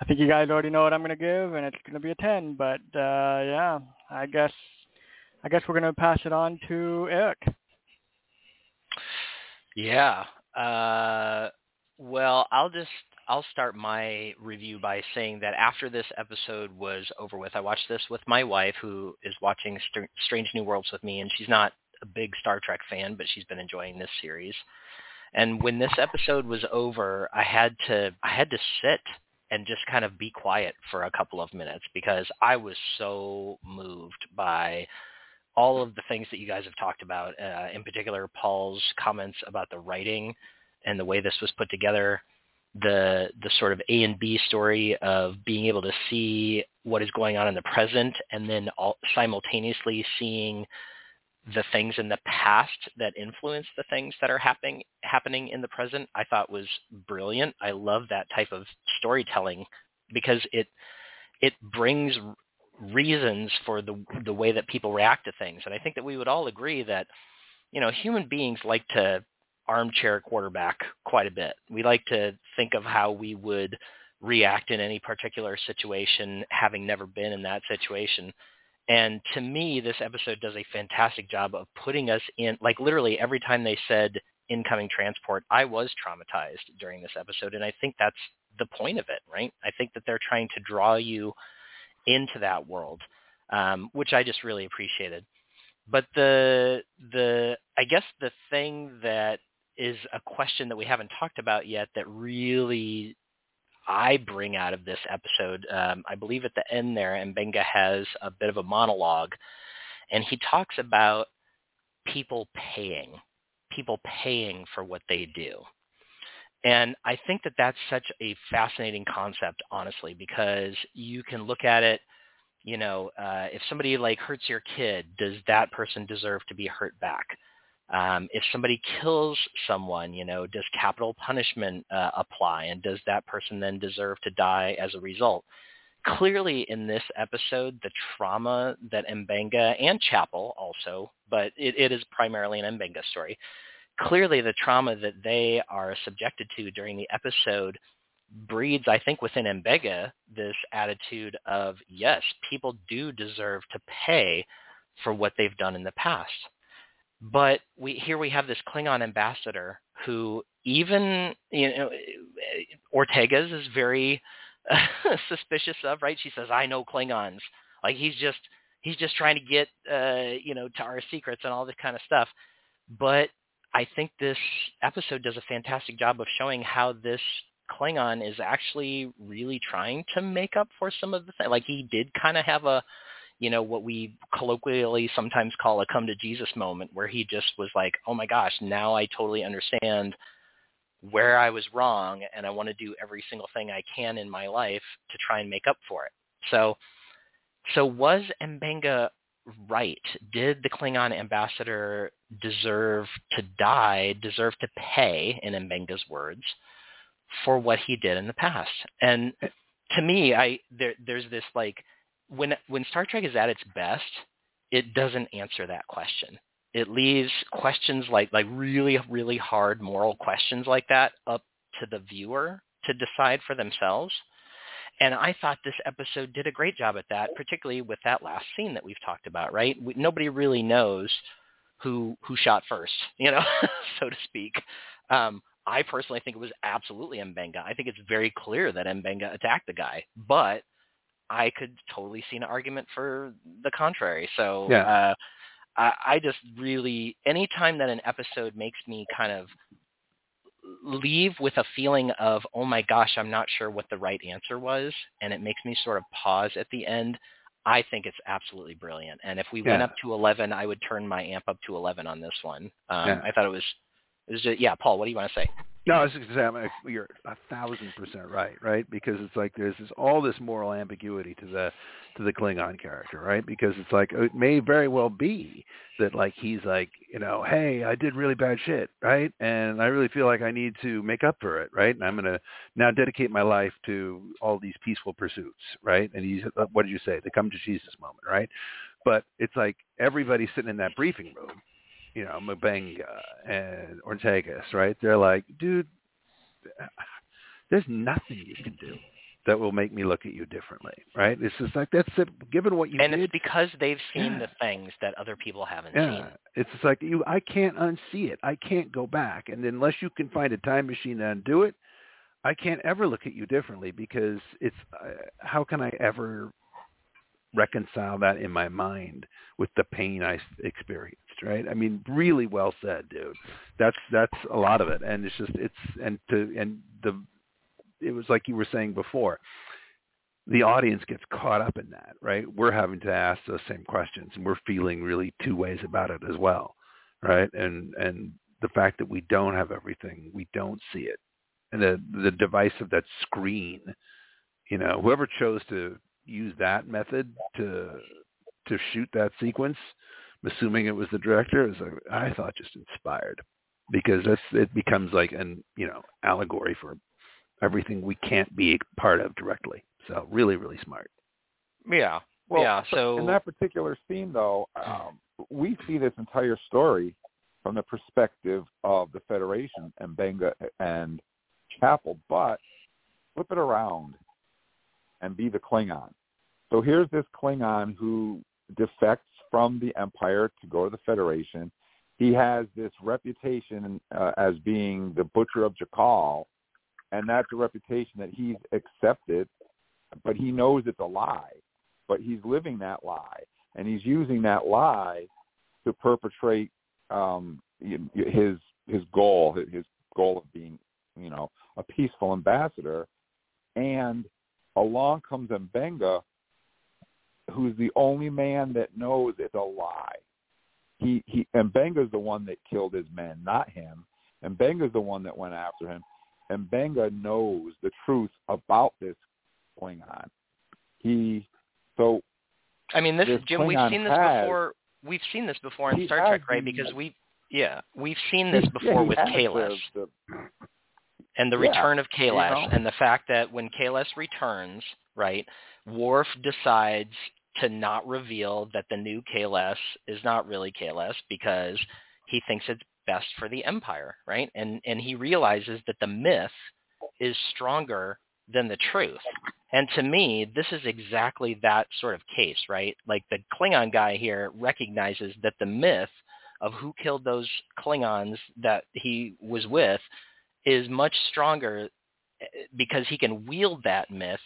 I think you guys already know what I'm going to give, and it's going to be a 10. But uh, yeah, I guess I guess we're going to pass it on to Eric. Yeah. Uh, well, I'll just I'll start my review by saying that after this episode was over with, I watched this with my wife, who is watching St- Strange New Worlds with me, and she's not a big Star Trek fan, but she's been enjoying this series. And when this episode was over, I had to I had to sit and just kind of be quiet for a couple of minutes because I was so moved by all of the things that you guys have talked about, uh, in particular Paul's comments about the writing and the way this was put together, the the sort of A and B story of being able to see what is going on in the present and then all, simultaneously seeing the things in the past that influence the things that are happening happening in the present I thought was brilliant. I love that type of storytelling because it it brings reasons for the the way that people react to things. And I think that we would all agree that you know human beings like to armchair quarterback quite a bit. We like to think of how we would react in any particular situation having never been in that situation and to me, this episode does a fantastic job of putting us in, like literally every time they said incoming transport, I was traumatized during this episode. And I think that's the point of it, right? I think that they're trying to draw you into that world. um, which I just really appreciated. But the the I guess the thing that is a question that we haven't talked about yet that really I bring out of this episode. Um, I believe at the end there, Mbenga has a bit of a monologue, and he talks about people paying, people paying for what they do. And I think that that's such a fascinating concept, honestly, because you can look at it, you know, uh, if somebody like hurts your kid, does that person deserve to be hurt back? Um, if somebody kills someone, you know, does capital punishment uh, apply, and does that person then deserve to die as a result? Clearly, in this episode, the trauma that Mbenga and Chapel also, but it, it is primarily an Mbenga story. Clearly, the trauma that they are subjected to during the episode breeds, I think, within Mbenga this attitude of yes, people do deserve to pay for what they've done in the past. But we here we have this Klingon ambassador who even you know Ortegas is very *laughs* suspicious of, right? She says, "I know Klingons." Like he's just he's just trying to get uh, you know to our secrets and all this kind of stuff. But I think this episode does a fantastic job of showing how this Klingon is actually really trying to make up for some of the things. Like he did kind of have a you know, what we colloquially sometimes call a come to Jesus moment where he just was like, oh my gosh, now I totally understand where I was wrong and I want to do every single thing I can in my life to try and make up for it. So, so was Mbenga right? Did the Klingon ambassador deserve to die, deserve to pay, in Mbenga's words, for what he did in the past? And to me, I there, there's this like when when Star Trek is at its best, it doesn't answer that question. It leaves questions like like really really hard moral questions like that up to the viewer to decide for themselves. And I thought this episode did a great job at that, particularly with that last scene that we've talked about. Right? We, nobody really knows who who shot first, *laughs* you know, *laughs* so to speak. Um, I personally think it was absolutely Mbenga. I think it's very clear that Mbenga attacked the guy, but I could totally see an argument for the contrary. So yeah. uh, I, I just really, anytime that an episode makes me kind of leave with a feeling of, oh my gosh, I'm not sure what the right answer was, and it makes me sort of pause at the end, I think it's absolutely brilliant. And if we yeah. went up to 11, I would turn my amp up to 11 on this one. Um, Yeah. I thought it was, it was just, yeah, Paul, what do you want to say? No, I was just gonna say, I'm- you're a thousand percent right, right? Because it's like there's this, all this moral ambiguity to the to the Klingon character, right? Because it's like it may very well be that like he's like, you know, hey, I did really bad shit, right? And I really feel like I need to make up for it, right? And I'm gonna now dedicate my life to all these peaceful pursuits, right? And he's, uh, what did you say? The come to Jesus moment, right? But it's like everybody sitting in that briefing room you know, Mbenga and Ortegas, right? They're like, dude, there's nothing you can do that will make me look at you differently, right? It's just like that's it. Given what you and did, it's because they've seen Yeah. the things that other people haven't yeah, seen. it's just like you. I can't unsee it. I can't go back, and unless you can find a time machine to undo it, I can't ever look at you differently because it's. Uh, how can I ever reconcile that in my mind with the pain I experienced? Right? I mean, really well said, dude. That's that's a lot of it, and it's just it's and to and the it was like you were saying before the audience gets caught up in that, right? We're having to ask those same questions, and we're feeling really two ways about it as well, right? And and the fact that we don't have everything, we don't see it, and the the device of that screen, you know, whoever chose to use that method to to shoot that sequence, assuming it was the director, is like, I thought just inspired because that's it becomes like an you know allegory for everything we can't be a part of directly. So really, really smart. Yeah. Well, yeah. So in that particular scene, though, um, we see this entire story from the perspective of the Federation and Benga and Chapel, but flip it around and be the Klingon. So here's this Klingon who defects from the Empire to go to the Federation. He has this reputation uh, as being the butcher of J'Gal, and that's a reputation that he's accepted, but he knows it's a lie. but he's living that lie, and he's using that lie to perpetrate um, his his goal, his goal of being, you know, a peaceful ambassador. And along comes Mbenga, who's the only man that knows it's a lie. He he Mbenga's the one that killed his men, not him. Mbenga's the one that went after him. Mbenga knows the truth about this going on. He so I mean this Jim, Klingon we've seen this has, before we've seen this before in Star Trek, right? Because we yeah, we've seen *laughs* this before yeah, with the- and the Yeah, return of Kahless know? and the fact that when Kahless returns, right, Worf decides to not reveal that the new Kahless is not really Kahless because he thinks it's best for the Empire, right? And and he realizes that the myth is stronger than the truth. And to me, this is exactly that sort of case, right? Like the Klingon guy here recognizes that the myth of who killed those Klingons that he was with is much stronger eh, because he can wield that myth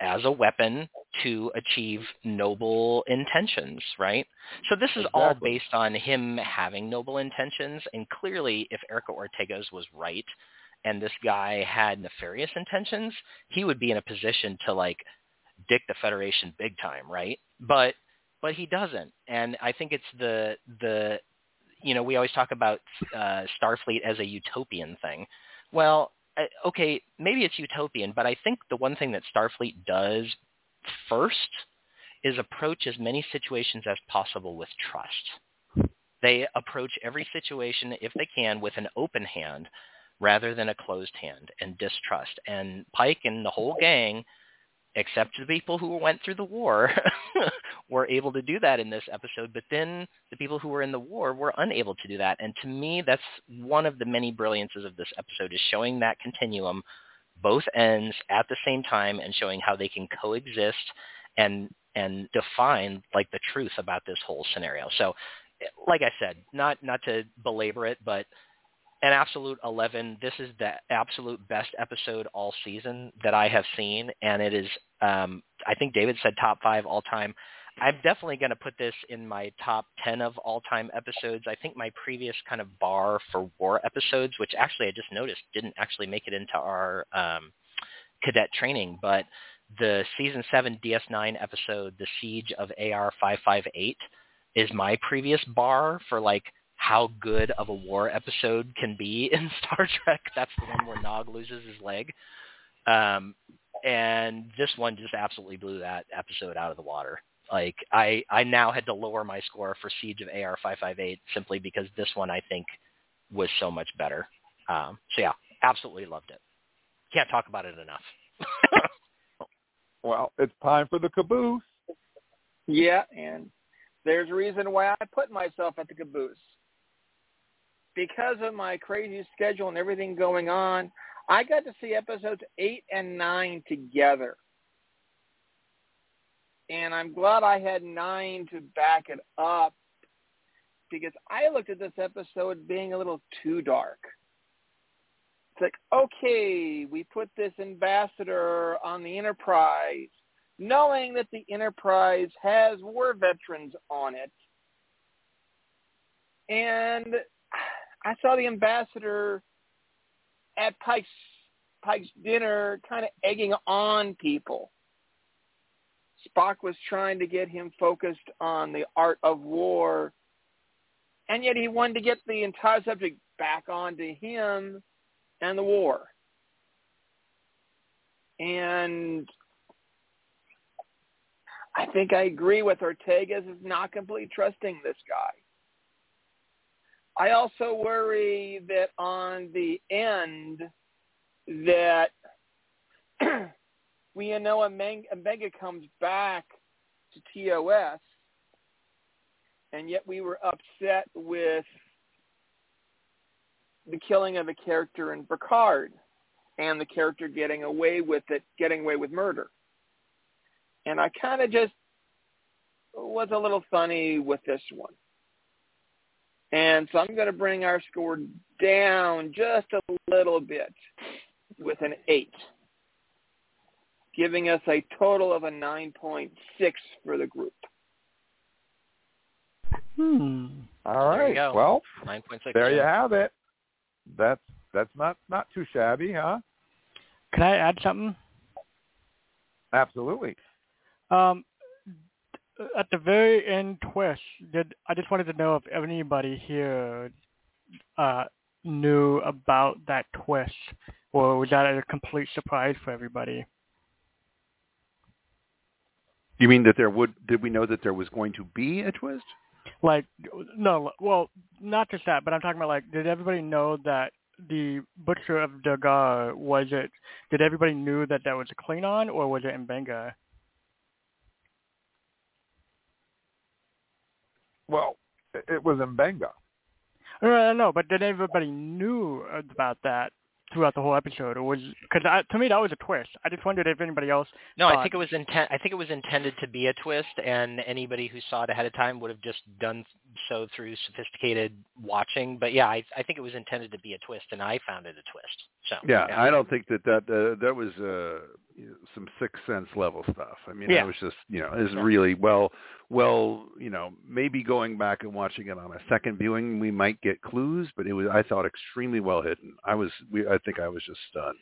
as a weapon to achieve noble intentions, right? So this is all based on him having noble intentions, and clearly, if Erica Ortegas was right, and this guy had nefarious intentions, he would be in a position to like dick the Federation big time, right? But but he doesn't, and I think it's the the you know we always talk about uh, Starfleet as a utopian thing. Well, uh, okay, maybe it's utopian, but I think the one thing that Starfleet does first is approach as many situations as possible with trust. They approach every situation, if they can, with an open hand rather than a closed hand and distrust. And Pike and the whole gang, except the people who went through the war, *laughs* were able to do that in this episode. But then the people who were in the war were unable to do that. And to me, that's one of the many brilliances of this episode is showing that continuum, both ends at the same time, and showing how they can coexist and and define like the truth about this whole scenario. So, like I said, not not to belabor it, but an absolute 11. This is the absolute best episode all season that I have seen, and it is. Um, I think David said top five all time. I'm definitely going to put this in my top 10 of all-time episodes. I think my previous kind of bar for war episodes, which actually I just noticed didn't actually make it into our um, cadet training, but the season 7 DS9 episode, The Siege of AR-558, is my previous bar for like how good of a war episode can be *laughs* in Star Trek. That's the one where Nog loses his leg. Um, and this one just absolutely blew that episode out of the water. Like I, I now had to lower my score for Siege of AR558 simply because this one I think was so much better. Um, so yeah, absolutely loved it. Can't talk about it enough. *laughs* Well, it's time for the caboose. Yeah, and there's a reason why I put myself at the caboose. Because of my crazy schedule and everything going on, I got to see episodes eight and nine together. And I'm glad I had nine to back it up because I looked at this episode being a little too dark. It's like, okay, we put this ambassador on the Enterprise, knowing that the Enterprise has war veterans on it. And I saw the ambassador at Pike's Pike's dinner kind of egging on people. Spock was trying to get him focused on the art of war, and yet he wanted to get the entire subject back onto him and the war. And I think I agree with Ortegas is not completely trusting this guy. I also worry that on the end that *clears throat* we know a mega Omega comes back to TOS, and yet we were upset with the killing of a character in Picard and the character getting away with it, getting away with murder. And I kind of just was a little funny with this one. And so I'm going to bring our score down just a little bit with an 8. giving us a total of a 9.6 for the group. Hmm. All There you Well, 9.6. there you have it. That's that's not not too shabby, huh? Can I add something? Absolutely. Um, at the very end twist, did I just wanted to know if anybody here uh, knew about that twist, or was that a complete surprise for everybody? You mean that there would? Did we know that there was going to be a twist? Like, no, well, not just that, but I'm talking about like, did everybody know that the butcher of Dagar was it? Did everybody knew that that was a Klingon, or was it Mbenga? Well, it- it was in Mbenga. No, no, no, but did everybody knew about that throughout the whole episode, or was because to me that was a twist. I just wondered if anybody else. No, I think it was intent. I think it was intended to be a twist, and anybody who saw it ahead of time would have just done so through sophisticated watching. But yeah, I, I think it was intended to be a twist, and I found it a twist. So Yeah, I don't think that that uh, that was uh, some sixth sense level stuff. I mean, Yeah. that was just you know is really well well you know maybe going back and watching it on a second viewing we might get clues, but it was I thought extremely well hidden. I was we I think I was just stunned.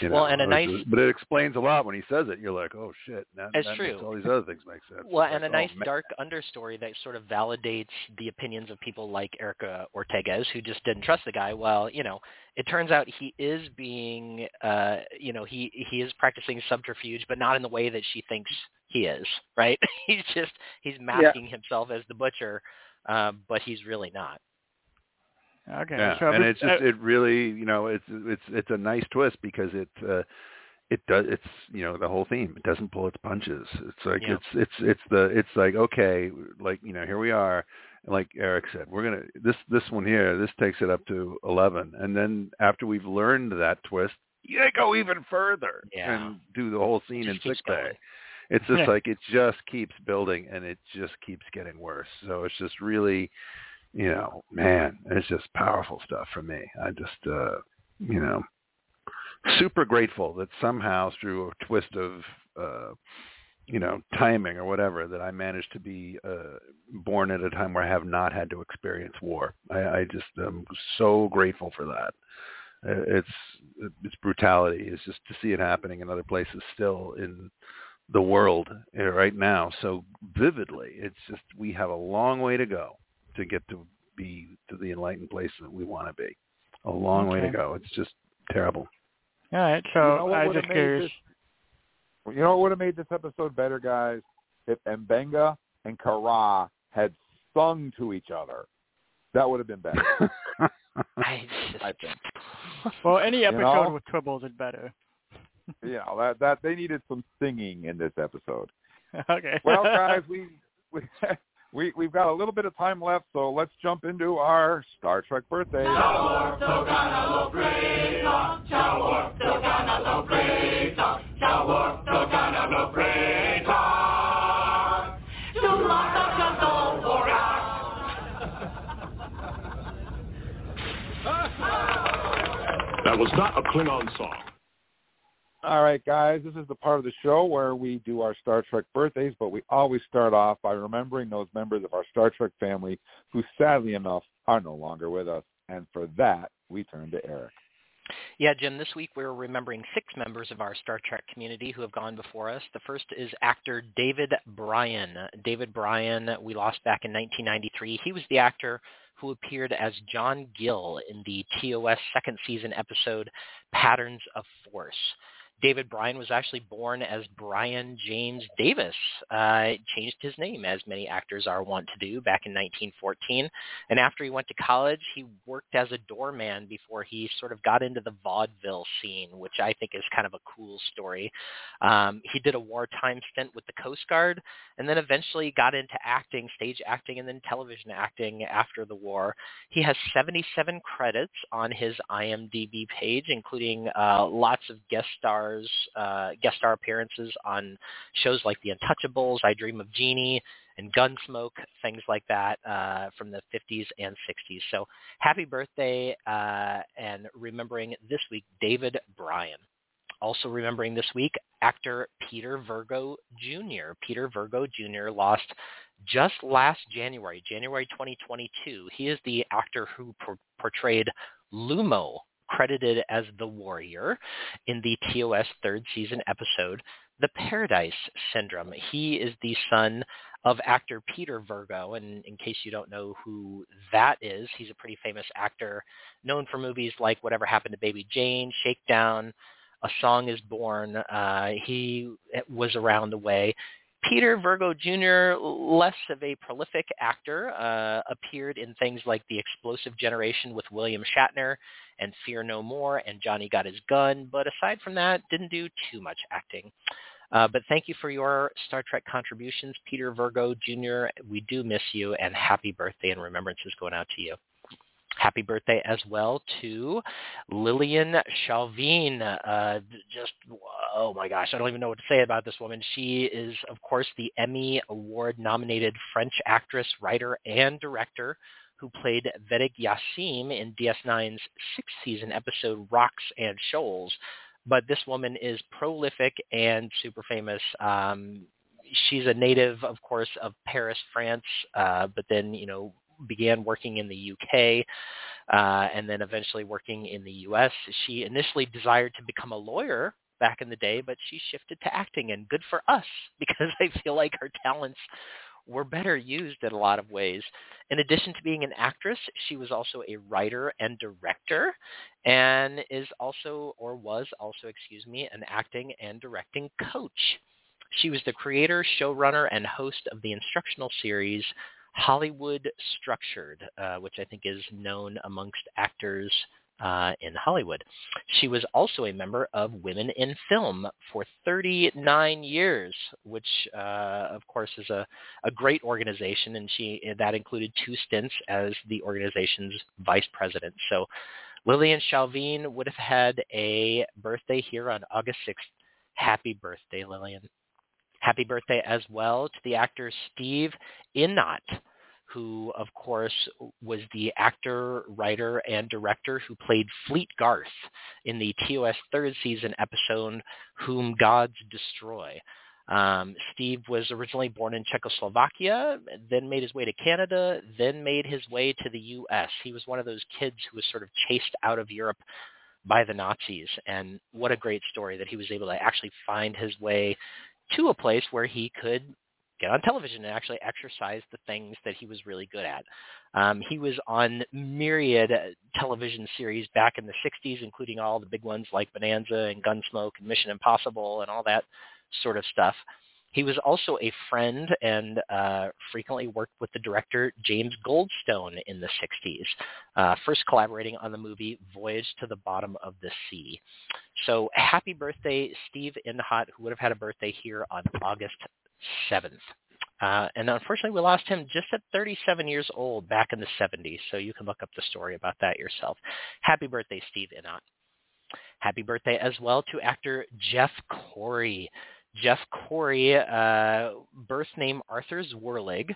You know, Well, and a nice- just- but it explains a lot when he says it. You're like, oh shit, that, It's that true. makes all these other things make sense. Well, Like, and a oh, nice man. dark understory that sort of validates the opinions of people like Erica Ortegas, who just didn't trust the guy. Well, you know, it turns out he is being, uh, you know, he he is practicing subterfuge, but not in the way that she thinks he is. Right? *laughs* he's just he's masking himself as the butcher, uh, but he's really not. Okay, Yeah, so and it's just it really you know it's it's it's a nice twist because it uh, it does it's you know the whole theme it doesn't pull its punches it's like Yeah. it's it's it's the it's like okay like you know here we are like Eric said we're gonna this this one here this takes it up to eleven and then after we've learned that twist you go even further Yeah. and do the whole scene in keeps sick bay. It's just *laughs* like it just keeps building and it just keeps getting worse. So it's just really, you know, man, it's just powerful stuff for me. I just, uh, you know, super grateful that somehow through a twist of, uh, you know, timing or whatever, that I managed to be uh, born at a time where I have not had to experience war. I, I just am so grateful for that. Uh, It's it's brutality. It's just to see it happening in other places still in the world uh, right now so vividly. It's just we have a long way to go to get to be to the enlightened place that we want to be. A long way to go. It's just terrible. all right. So You know I was just made curious. You know what would have made this episode better, guys? If Mbenga and Kara had sung to each other. That would have been better, *laughs* I just, I think. Well, any episode know? with Tribbles is better. *laughs* You know, that that they needed some singing in this episode. *laughs* okay. Well, guys, we we we we've got a little bit of time left, so let's jump into our Star Trek birthday. That was not a Klingon song. All right, guys, this is the part of the show where we do our Star Trek birthdays, but we always start off by remembering those members of our Star Trek family who, sadly enough, are no longer with us. And for that, we turn to Eric. Yeah, Jim, this week we're remembering six members of our Star Trek community who have gone before us. The first is actor David Brian. David Brian, we lost back in 1993. He was the actor who appeared as John Gill in the TOS second season episode Patterns of Force. David Brian was actually born as Brian James Davis. Uh, changed his name, as many actors are wont to do, back in 1914. And after he went to college, he worked as a doorman before he sort of got into the vaudeville scene, which I think is kind of a cool story. Um, he did a wartime stint with the Coast Guard, and then eventually got into acting, stage acting, and then television acting after the war. He has 77 credits on his IMDb page, including uh, lots of guest stars, uh, guest star appearances on shows like The Untouchables, I Dream of Jeannie, and Gunsmoke, things like that uh, from the 50s and 60s. So happy birthday, uh, and remembering this week, David Brian. Also remembering this week, actor Peter Virgo Jr. Peter Virgo Jr. lost just last January, January 2022. He is the actor who por- portrayed Lumo, credited as the Warrior, in the TOS third season episode, The Paradise Syndrome. He is the son of actor Peter Virgo, and in case you don't know who that is, he's a pretty famous actor, known for movies like Whatever Happened to Baby Jane, Shakedown, A Song is Born. Uh, he was around the way. Peter Virgo Jr., less of a prolific actor, uh, appeared in things like The Explosive Generation with William Shatner and Fear No More and Johnny Got His Gun, but aside from that, didn't do too much acting. Uh, but thank you for your Star Trek contributions, Peter Virgo Jr. We do miss you, and happy birthday and remembrances going out to you. Happy birthday as well to Lilyan Chauvin. Uh, just, oh my gosh, I don't even know what to say about this woman. She is, of course, the Emmy Award nominated French actress, writer, and director who played Vedek Yassim in DS9's sixth season episode Rocks and Shoals. But this woman is prolific and super famous. Um, she's a native, of course, of Paris, France, uh, but then, you know, began working in the UK uh, and then eventually working in the US. She initially desired to become a lawyer back in the day, but she shifted to acting, and good for us *laughs* because I feel like her talents were better used in a lot of ways. In addition to being an actress, she was also a writer and director and is also, or was also, excuse me, an acting and directing coach. She was the creator, showrunner, and host of the instructional series Hollywood Structured, uh, which I think is known amongst actors uh, in Hollywood. She was also a member of Women in Film for 39 years, which uh, of course is a, a great organization, and she that included two stints as the organization's vice president. So Lilyan Chauvin would have had a birthday here on August 6th. Happy birthday, Lilyan. Happy birthday as well to the actor Steve Ihnat, who, of course, was the actor, writer, and director who played Fleet Garth in the TOS third season episode Whom Gods Destroy. Um, Steve was originally born in Czechoslovakia, then made his way to Canada, then made his way to the U.S. He was one of those kids who was sort of chased out of Europe by the Nazis. And what a great story that he was able to actually find his way to a place where he could get on television and actually exercise the things that he was really good at. Um, he was on myriad television series back in the 60s, including all the big ones like Bonanza and Gunsmoke and Mission Impossible and all that sort of stuff. He was also a friend and uh, frequently worked with the director James Goldstone in the 60s, uh, first collaborating on the movie Voyage to the Bottom of the Sea. So happy birthday, Steve Ihnat, who would have had a birthday here on August 7th. Uh, and unfortunately, we lost him just at 37 years old back in the 70s. So you can look up the story about that yourself. Happy birthday, Steve Ihnat. Happy birthday as well to actor Jeff Corey. Jeff Corey, uh, birth name Arthur Zwerling,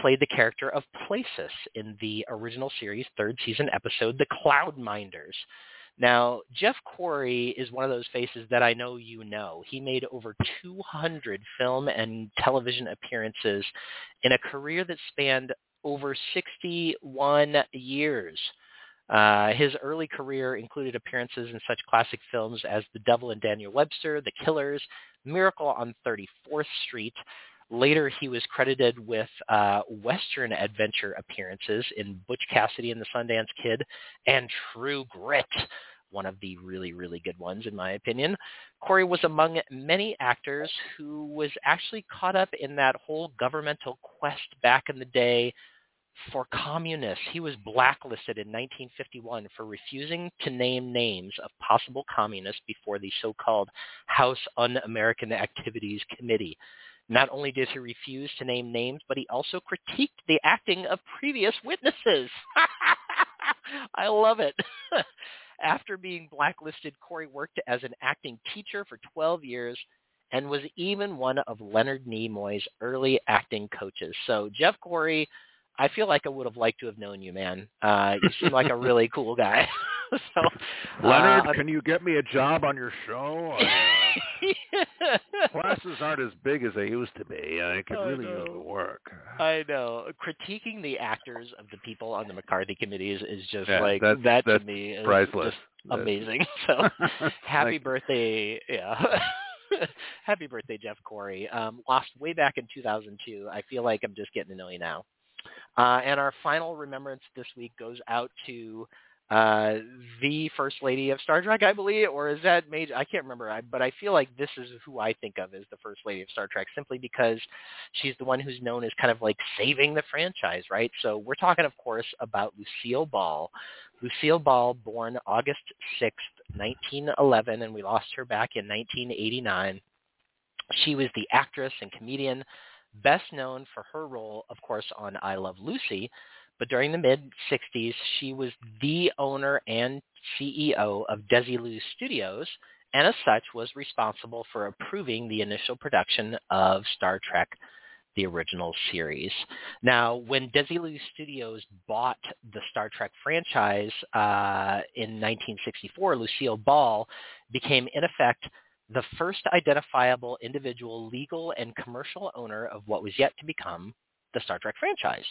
played the character of Plasus in the original series third season episode The Cloudminders. Now, Jeff Corey is one of those faces that I know you know. He made over 200 film and television appearances in a career that spanned over 61 years. Uh, his early career included appearances in such classic films as The Devil and Daniel Webster, The Killers, Miracle on 34th Street. Later, he was credited with uh, Western adventure appearances in Butch Cassidy and the Sundance Kid and True Grit, one of the really, really good ones in my opinion. Corey was among many actors who was actually caught up in that whole governmental quest back in the day for communists. He was blacklisted in 1951 for refusing to name names of possible communists before the so-called House Un-American Activities Committee. Not only did he refuse to name names, but he also critiqued the acting of previous witnesses. *laughs* I love it. *laughs* After being blacklisted, Corey worked as an acting teacher for 12 years and was even one of Leonard Nimoy's early acting coaches. So Jeff Corey, I feel like I would have liked to have known you, man. Uh, you seem like a really *laughs* cool guy. *laughs* so, Leonard, uh, can you get me a job on your show? *laughs* I, uh, classes aren't as big as they used to be. I could really use the work. I know. Critiquing the actors of the people on the McCarthy committees is just Yeah, like that's- that that's to me is priceless. just amazing. So happy birthday, yeah. happy birthday, Jeff Corey. Um, lost way back in 2002. I feel like I'm just getting to know you now. Uh, and our final remembrance this week goes out to uh, the First Lady of Star Trek, I believe, or is that Major? I can't remember, I, but I feel like this is who I think of as the First Lady of Star Trek, simply because she's the one who's known as kind of like saving the franchise, right? So we're talking, of course, about Lucille Ball. Lucille Ball, born August 6th, 1911, and we lost her back in 1989. She was the actress and comedian best known for her role, of course, on I Love Lucy, but during the mid-60s, she was the owner and CEO of Desilu Studios, and as such was responsible for approving the initial production of Star Trek the original series. Now, when Desilu Studios bought the Star Trek franchise uh, in 1964, Lucille Ball became, in effect, the first identifiable individual legal and commercial owner of what was yet to become the Star Trek franchise.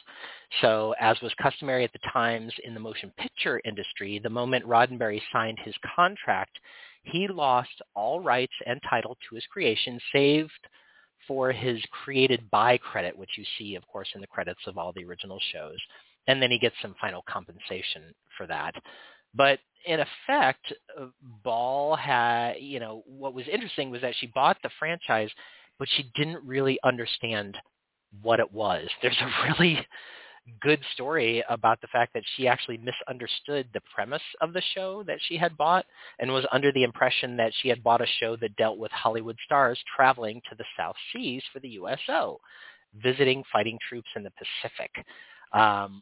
So as was customary at the times in the motion picture industry, the moment Roddenberry signed his contract, he lost all rights and title to his creation, saved for his created by credit, which you see, of course, in the credits of all the original shows. And then he gets some final compensation for that. But in effect, uh, Ball had, you know, what was interesting was that she bought the franchise, but she didn't really understand what it was. *laughs* There's a really good story about the fact that she actually misunderstood the premise of the show that she had bought and was under the impression that she had bought a show that dealt with Hollywood stars traveling to the South Seas for the USO, visiting fighting troops in the Pacific. Um,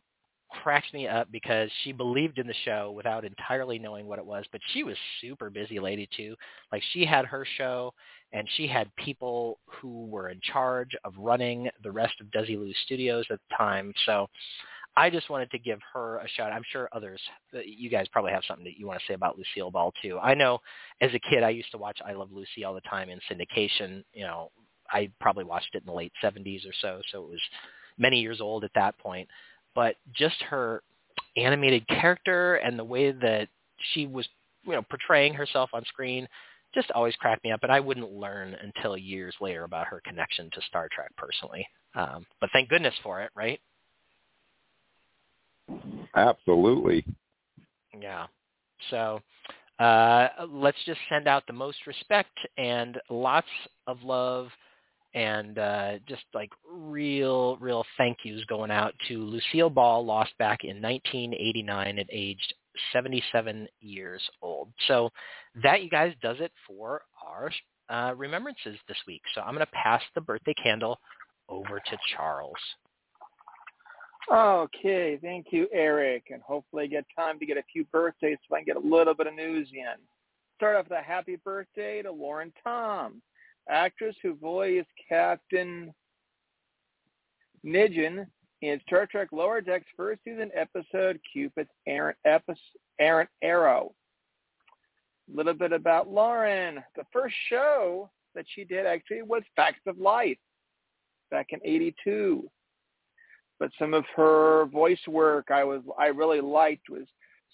cracked me up because she believed in the show without entirely knowing what it was, but she was super busy lady too. Like she had her show and she had people who were in charge of running the rest of Desilu Studios at the time. So I just wanted to give her a shout. I'm sure others, uh, you guys probably have something that you want to say about Lucille Ball too. I know as a kid I used to watch I Love Lucy all the time in syndication. You know, I probably watched it in the late 70s or so, so it was many years old at that point but just her animated character and the way that she was, you know, portraying herself on screen just always cracked me up. And I wouldn't learn until years later about her connection to Star Trek personally. Um, but thank goodness for it, right? Absolutely. Yeah. So uh, let's just send out the most respect and lots of love and uh, just like real, real thank yous going out to Lucille Ball, lost back in 1989 at age 77 years old. So that, you guys, does it for our uh, remembrances this week. So I'm going to pass the birthday candle over to Charles. Okay, thank you, Eric, and hopefully I get time to get a few birthdays so I can get a little bit of news in. Start off with a happy birthday to Lauren Tom, actress who voiced Captain Nijin in Star Trek Lower Decks first season episode Cupid's Errant, Errant Arrow. A little bit about Lauren. The first show that she did actually was Facts of Life back in 82. But some of her voice work I was I really liked was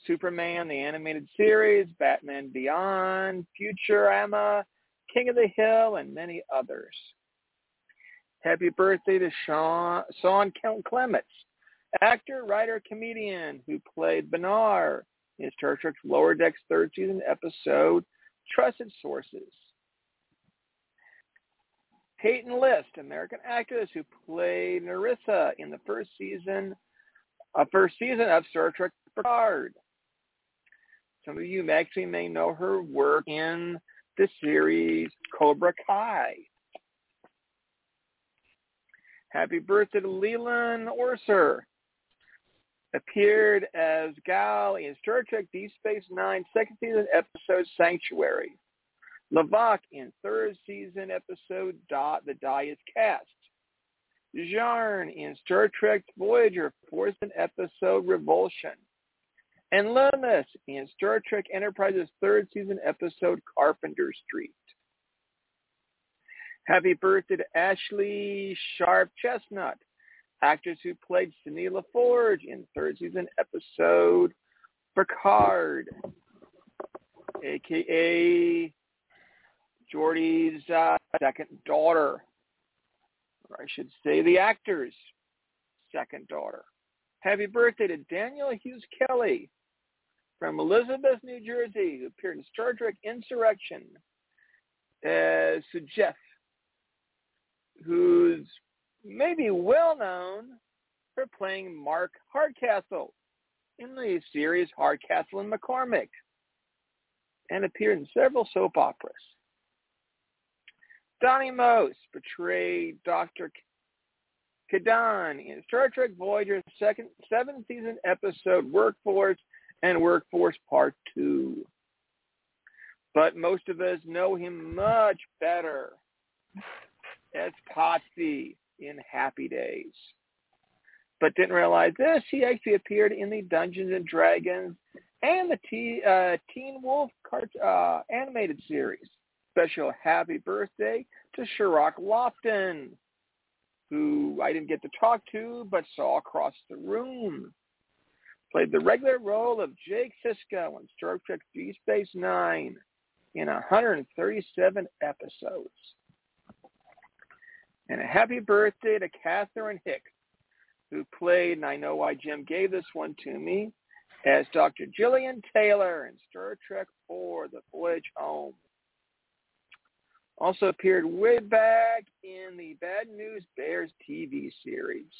Superman, the animated series, Batman Beyond, Futurama, King of the Hill, and many others. Happy birthday to Sean, Sean Count Clements, actor, writer, comedian who played Benar in Star Trek's Lower Decks third season episode, Trusted Sources. Peyton List, American actress who played Narissa in the first season, uh, first season of Star Trek Picard. Some of you actually may know her work in the series Cobra Kai. Happy birthday to Leland Orser. Appeared as Gal in Star Trek Deep Space Nine second season episode Sanctuary. Lavak in third season episode Dot the Die is Cast. Jarn in Star Trek Voyager fourth season episode Revulsion. And Loomis in Star Trek Enterprise's third season episode Carpenter Street. Happy birthday to Ashlei Sharpe Chestnut, actress who played Cindy LaForge in third season episode Picard, aka Geordi's uh, second daughter, or I should say the actor's second daughter. Happy birthday to Daniel Hughes Kelly from Elizabeth, New Jersey, who appeared in Star Trek Insurrection as Jeff, who's maybe well known for playing Mark Hardcastle in the series Hardcastle and McCormick and appeared in several soap operas. Donnie Most portrayed Dr. Kadan in Star Trek Voyager's second seventh season episode Workforce and Workforce Part 2. But most of us know him much better as Potsy in Happy Days. But didn't realize this, he actually appeared in the Dungeons and Dragons and the T, uh, Teen Wolf cart, uh, animated series. Special happy birthday to Cirroc Lofton, who I didn't get to talk to but saw across the room. Played the regular role of Jake Sisko in Star Trek Deep Space Nine in 137 episodes. And a happy birthday to Catherine Hicks, who played, and I know why Jim gave this one to me, as Dr. Gillian Taylor in Star Trek IV, The Voyage Home. Also appeared way back in the Bad News Bears TV series.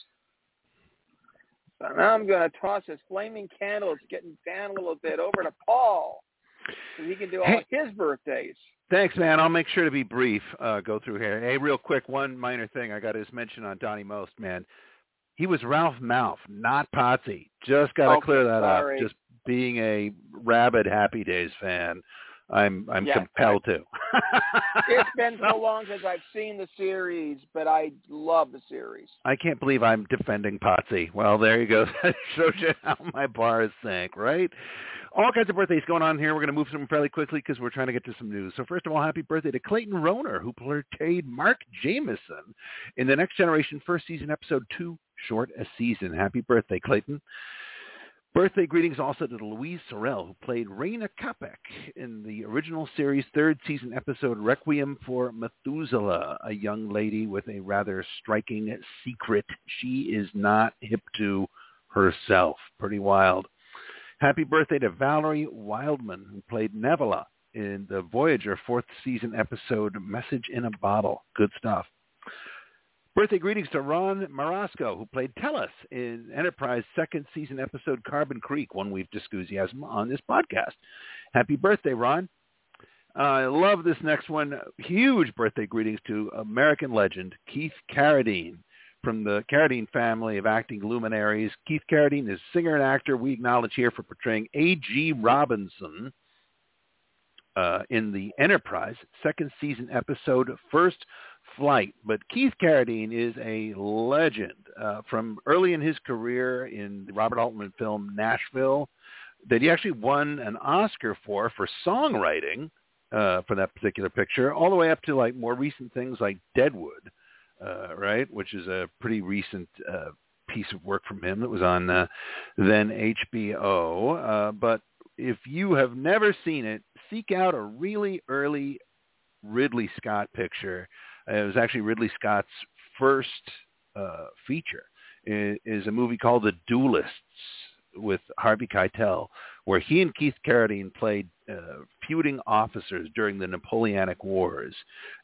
So now I'm going to toss this flaming candle. It's getting down a little bit over to Paul so he can do all Hey. his birthdays. Thanks, man. I'll make sure to be brief. Uh, go through here. Hey, real quick, one minor thing I got to mention on Donnie Most, man. He was Ralph Malph, not Potsy. Just got to Okay, clear that sorry. up. Just being a rabid Happy Days fan, I'm I'm compelled to. *laughs* It's been so long since I've seen the series, but I love the series. I can't believe I'm defending Potsy. Well, there you go. *laughs* That shows you how my bar is sank, right? All kinds of birthdays going on here. We're going to move through them fairly quickly because we're trying to get to some news. So first of all, happy birthday to Clayton Rohner, who portrayed Mark Jameson in the Next Generation first season episode two, Short a Season. Happy birthday, Clayton. Birthday greetings also to Louise Sorel, who played Rayna Kapec in the original series third season episode Requiem for Methuselah, a young lady with a rather striking secret she is not hip to herself. Pretty wild. Happy birthday to Valerie Wildman, who played Nevala in the Voyager fourth season episode Message in a Bottle. Good stuff. Birthday greetings to Ron Marasco, who played Tellus in Enterprise second season episode Carbon Creek, one we've discussed on this podcast. Happy birthday, Ron. Uh, I love this next one. Huge birthday greetings to American legend Keith Carradine from the Carradine family of acting luminaries. Keith Carradine is a singer and actor we acknowledge here for portraying A.G. Robinson uh, in the Enterprise second season episode First Flight. But Keith Carradine is a legend uh, from early in his career in the Robert Altman film Nashville that he actually won an Oscar for for songwriting uh, for that particular picture, all the way up to like more recent things like Deadwood, uh, right, which is a pretty recent uh, piece of work from him that was on uh, then HBO. Uh, but if you have never seen it, seek out a really early Ridley Scott picture. Uh, it was actually Ridley Scott's first uh, feature. It is a movie called The Duelists with Harvey Keitel, where he and Keith Carradine played uh, feuding officers during the Napoleonic Wars.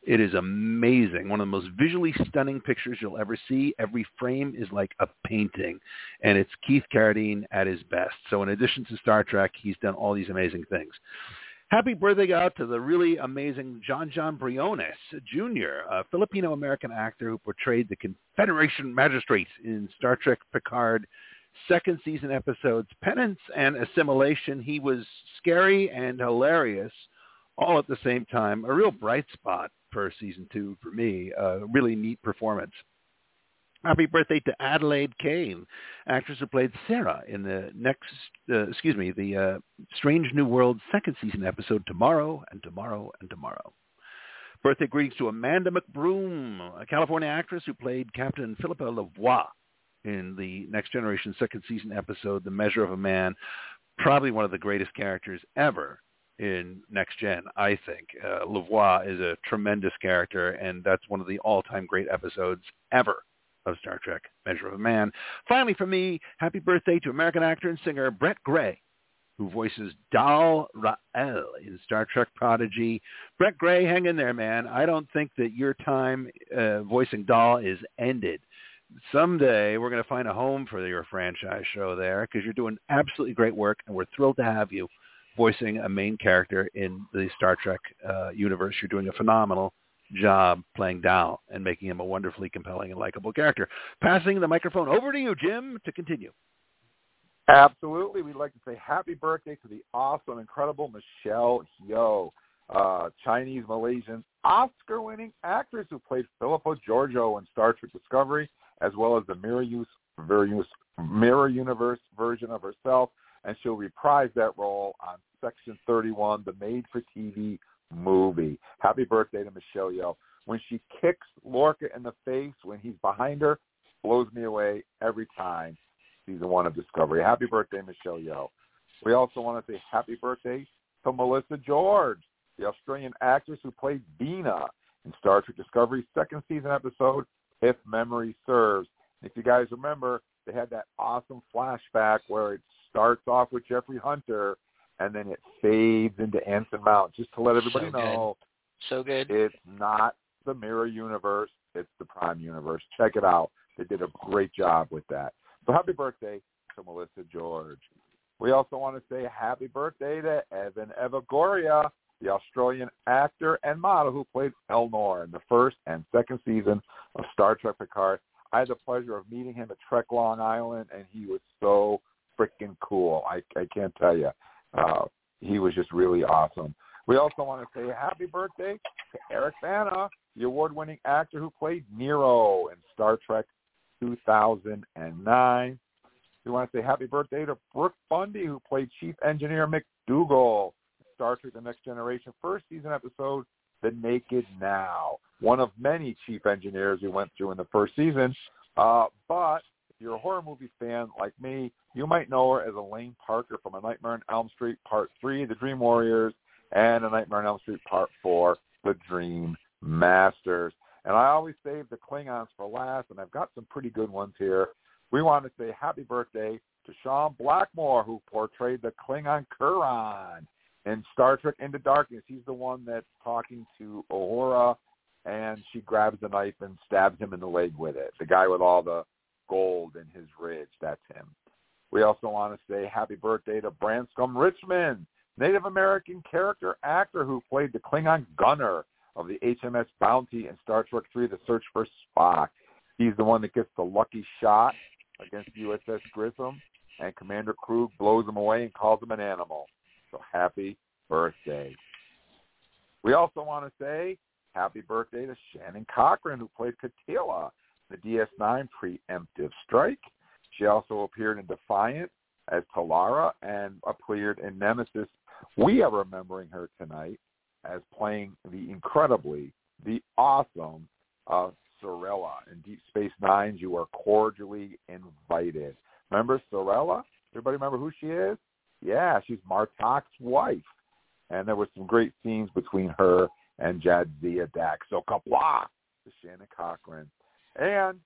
It is amazing. One of the most visually stunning pictures you'll ever see. Every frame is like a painting, and it's Keith Carradine at his best. So in addition to Star Trek, he's done all these amazing things. Happy birthday out to the really amazing Jon Jon Briones Jr., a Filipino-American actor who portrayed the Confederation magistrate in Star Trek Picard second season episodes Penance and Assimilation. He was scary and hilarious all at the same time. A real bright spot for season two for me. A really neat performance. Happy birthday to Adelaide Kane, actress who played Sera in the next, uh, excuse me, the uh, Strange New World second season episode Tomorrow and Tomorrow and Tomorrow. Birthday greetings to Amanda McBroom, a California actress who played Captain Phillipa Louvois in the Next Generation second season episode The Measure of a Man. Probably one of the greatest characters ever in Next Gen, I think. Uh, Lavoie is a tremendous character, and that's one of the all-time great episodes ever of Star Trek, Measure of a Man. Finally, for me, happy birthday to American actor and singer Brett Gray, who voices Dal R'El in Star Trek Prodigy. Brett Gray, hang in there, man. I don't think that your time uh, voicing Dal is ended. Someday we're going to find a home for your franchise show there because you're doing absolutely great work, and we're thrilled to have you voicing a main character in the Star Trek uh, universe. You're doing a phenomenal job playing Dal and making him a wonderfully compelling and likable character. Passing the microphone over to you, Jim, to continue. Absolutely. We'd like to say happy birthday to the awesome, incredible Michelle Yeoh, uh, Chinese Malaysian Oscar-winning actress who played Philippa Georgiou in Star Trek Discovery, as well as the Mirror, use, Mirror Universe version of herself, and she'll reprise that role on Section 31, the made-for-TV movie. Happy birthday to Michelle Yeoh. When she kicks Lorca in the face when he's behind her, blows me away every time. Season one of Discovery. Happy birthday, Michelle Yeoh. We also want to say happy birthday to Melissa George, the Australian actress who played Vina in Star Trek Discovery's second season episode, If Memory Serves. If you guys remember, they had that awesome flashback where it starts off with Jeffrey Hunter and then it fades into Anson Mount. Just to let everybody so know, so good. It's not the Mirror Universe; it's the Prime Universe. Check it out. They did a great job with that. So happy birthday to Melissa George. We also want to say happy birthday to Evan Evagora, the Australian actor and model who played Elnor in the first and second season of Star Trek Picard. I had the pleasure of meeting him at Trek Long Island, and he was so freaking cool. I, I can't tell you. Uh, he was just really awesome. We also want to say happy birthday to Eric Bana, the award-winning actor who played Nero in Star Trek 2009. We want to say happy birthday to Brooke Bundy, who played Chief Engineer McDougal in Star Trek The Next Generation first season episode, The Naked Now. One of many chief engineers we went through in the first season. Uh, but you're a horror movie fan like me, you might know her as Elaine Parker from A Nightmare on Elm Street Part 3, The Dream Warriors, and A Nightmare on Elm Street Part 4, The Dream Masters. And I always save the Klingons for last, and I've got some pretty good ones here. We want to say happy birthday to Sean Blackmore, who portrayed the Klingon Kuran in Star Trek Into Darkness. He's the one that's talking to Uhura, and she grabs the knife and stabs him in the leg with it. The guy with all the gold in his ridge, that's him. We also want to say happy birthday to Branscombe Richmond, Native American character actor who played the Klingon gunner of the HMS Bounty in Star Trek III, The Search for Spock. He's the one that gets the lucky shot against USS Grissom, and Commander Kruge blows him away and calls him an animal. So happy birthday. We also want to say happy birthday to Shannon Cochran, who played Katila the DS9 preemptive strike. She also appeared in Defiant as Talara and appeared in Nemesis. We are remembering her tonight as playing the incredibly, the awesome uh, Sirella in Deep Space Nine. You are cordially invited. Remember Sirella? Everybody remember who she is? Yeah, she's Martok's wife. And there were some great scenes between her and Jadzia Dax. So Qapla' to Shannon Cochran. And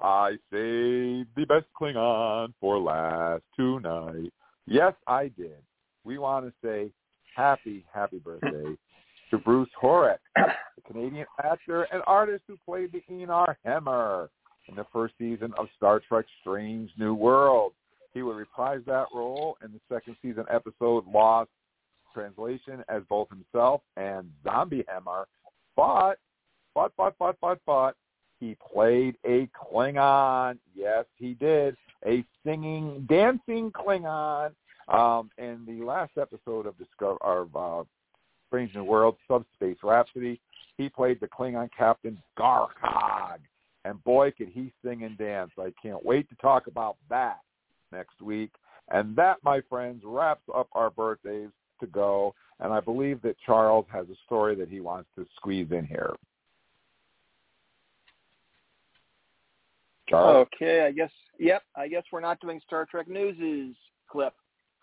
I saved the best Klingon for last tonight. Yes, I did. We want to say happy, happy birthday *laughs* to Bruce Horak, the Canadian actor and artist who played the Aenar Hemmer in the first season of Star Trek Strange New World. He would reprise that role in the second season episode Lost Translation as both himself and Zombie Hemmer. But, but, but, but, but, but, he played a Klingon. Yes, he did. A singing, dancing Klingon. Um, in the last episode of Discover, of uh, Strange New World, Subspace Rhapsody, he played the Klingon captain Garkog. and boy, could he sing and dance. I can't wait to talk about that next week. And that, my friends, wraps up our birthdays to go. And I believe that Charles has a story that he wants to squeeze in here. Charles? Okay, I guess. Yep, I guess we're not doing Star Trek newses clip.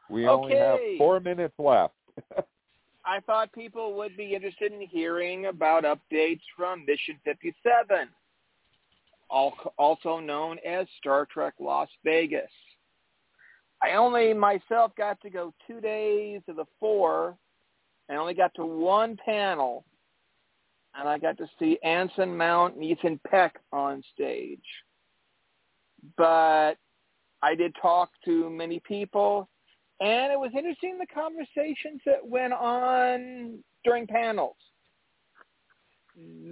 We only have four minutes left. *laughs* I thought people would be interested in hearing about updates from Mission 57, also known as Star Trek Las Vegas. I only myself got to go two days of the four, and only got to one panel, and I got to see Anson Mount and Ethan Peck on stage. But I did talk to many people, and it was interesting the conversations that went on during panels.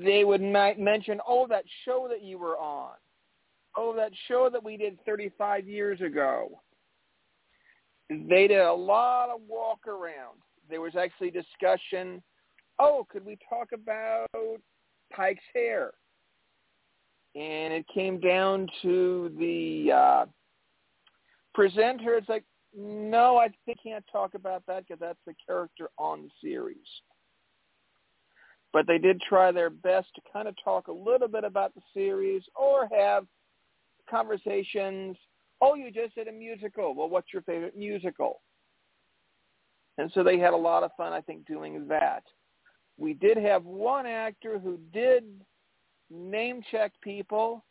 They would might mention, oh, that show that you were on. Oh, that show that we did 35 years ago. They did a lot of walk around. There was actually discussion, oh, could we talk about Pike's hair? And it came down to the uh, presenter. It's like, no, I can't talk about that because that's the character on the series. But they did try their best to kind of talk a little bit about the series or have conversations. Oh, you just did a musical. Well, what's your favorite musical? And so they had a lot of fun, I think, doing that. We did have one actor who did name check people.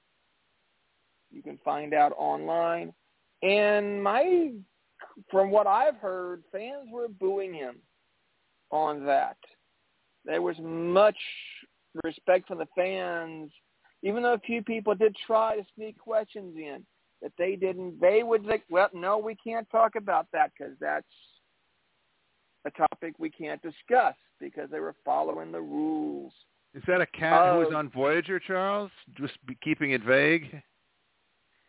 You can find out online. And my from what I've heard, fans were booing him on that. There was much respect from the fans, even though a few people did try to sneak questions in. That they didn't. They would like, well, no, we can't talk about that because that's a topic we can't discuss because they were following the rules. Is that a cat who was Uh, on Voyager, Charles? Just be keeping it vague.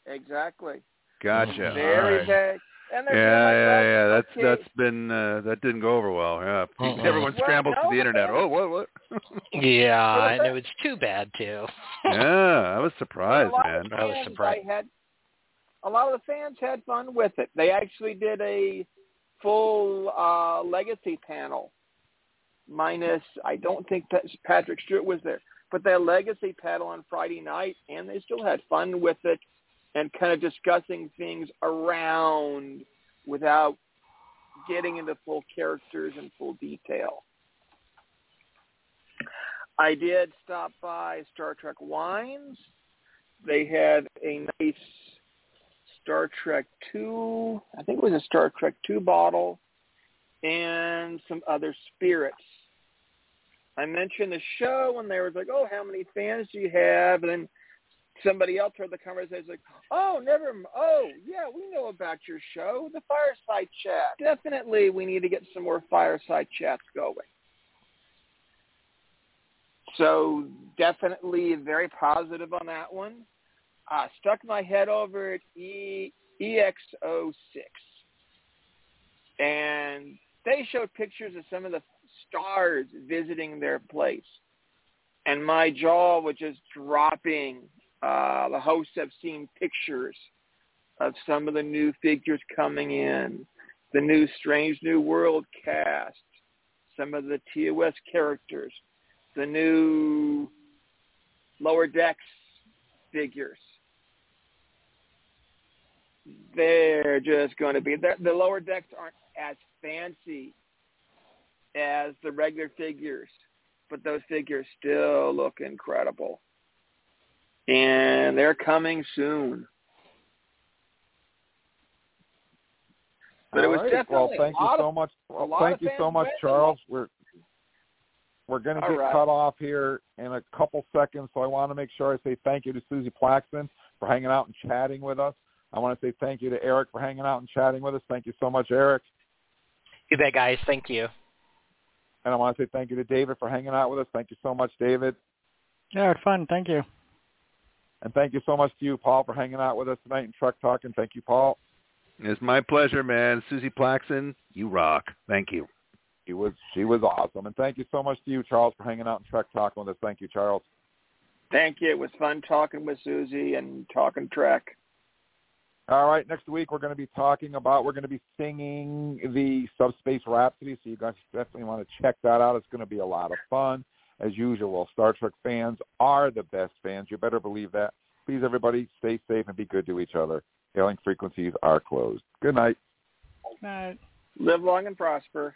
Exactly. Gotcha. Very All right. vague. And Yeah, they're yeah, yeah. That's okay. that's been uh, that didn't go over well. Yeah, Uh-uh. everyone Well, scrambles no, to the internet. then- Oh, what, what? *laughs* *laughs* Yeah, I Well, know it's too bad too. yeah, I was surprised, man. I was surprised. I had a lot of the fans had fun with it. They actually did a full uh, legacy panel, minus I don't think Pat- Patrick Stewart was there, but that legacy panel on Friday night, and they still had fun with it and kind of discussing things around without getting into full characters and full detail. I did stop by Star Trek Wines. They had a nice Star Trek 2, I think it was a Star Trek 2 bottle, and some other spirits. I mentioned the show, and they were like, oh, how many fans do you have? And then somebody else heard the conversation like, oh, never, oh, yeah, we know about your show, the Fireside Chat. Definitely we need to get some more Fireside Chats going. So definitely very positive on that one. Uh, stuck my head over at e, EXO-6. And they showed pictures of some of the stars visiting their place. And my jaw was just dropping. Uh, the hosts have seen pictures of some of the new figures coming in, the new Strange New World cast, some of the TOS characters, the new Lower Decks figures. They're just going to be the, the lower decks aren't as fancy as the regular figures, but those figures still look incredible. And they're coming soon. But it was right. definitely well. Thank you so of, much. Well, thank you so much. Charles. We're we're going to get right. cut off here in a couple seconds, so I want to make sure I say thank you to Suzie Plakson for hanging out and chatting with us. I want to say thank you to Eric for hanging out and chatting with us. Thank you so much, Eric. You bet, guys. Thank you. And I want to say thank you to David for hanging out with us. Thank you so much, David. Yeah, it's fun. Thank you. And thank you so much to you, Paul, for hanging out with us tonight in Truck Talking. Thank you, Paul. It's my pleasure, man. Suzie Plakson, you rock. Thank you. She was she was awesome. And thank you so much to you, Charles, for hanging out in Truck Talking with us. Thank you, Charles. Thank you. It was fun talking with Suzie and talking Trek. All right, next week we're going to be talking about, we're going to be singing the Subspace Rhapsody, so you guys definitely want to check that out. It's going to be a lot of fun. As usual, Star Trek fans are the best fans. You better believe that. Please, everybody, stay safe and be good to each other. Hailing frequencies are closed. Good night. Good Night. Live long and prosper.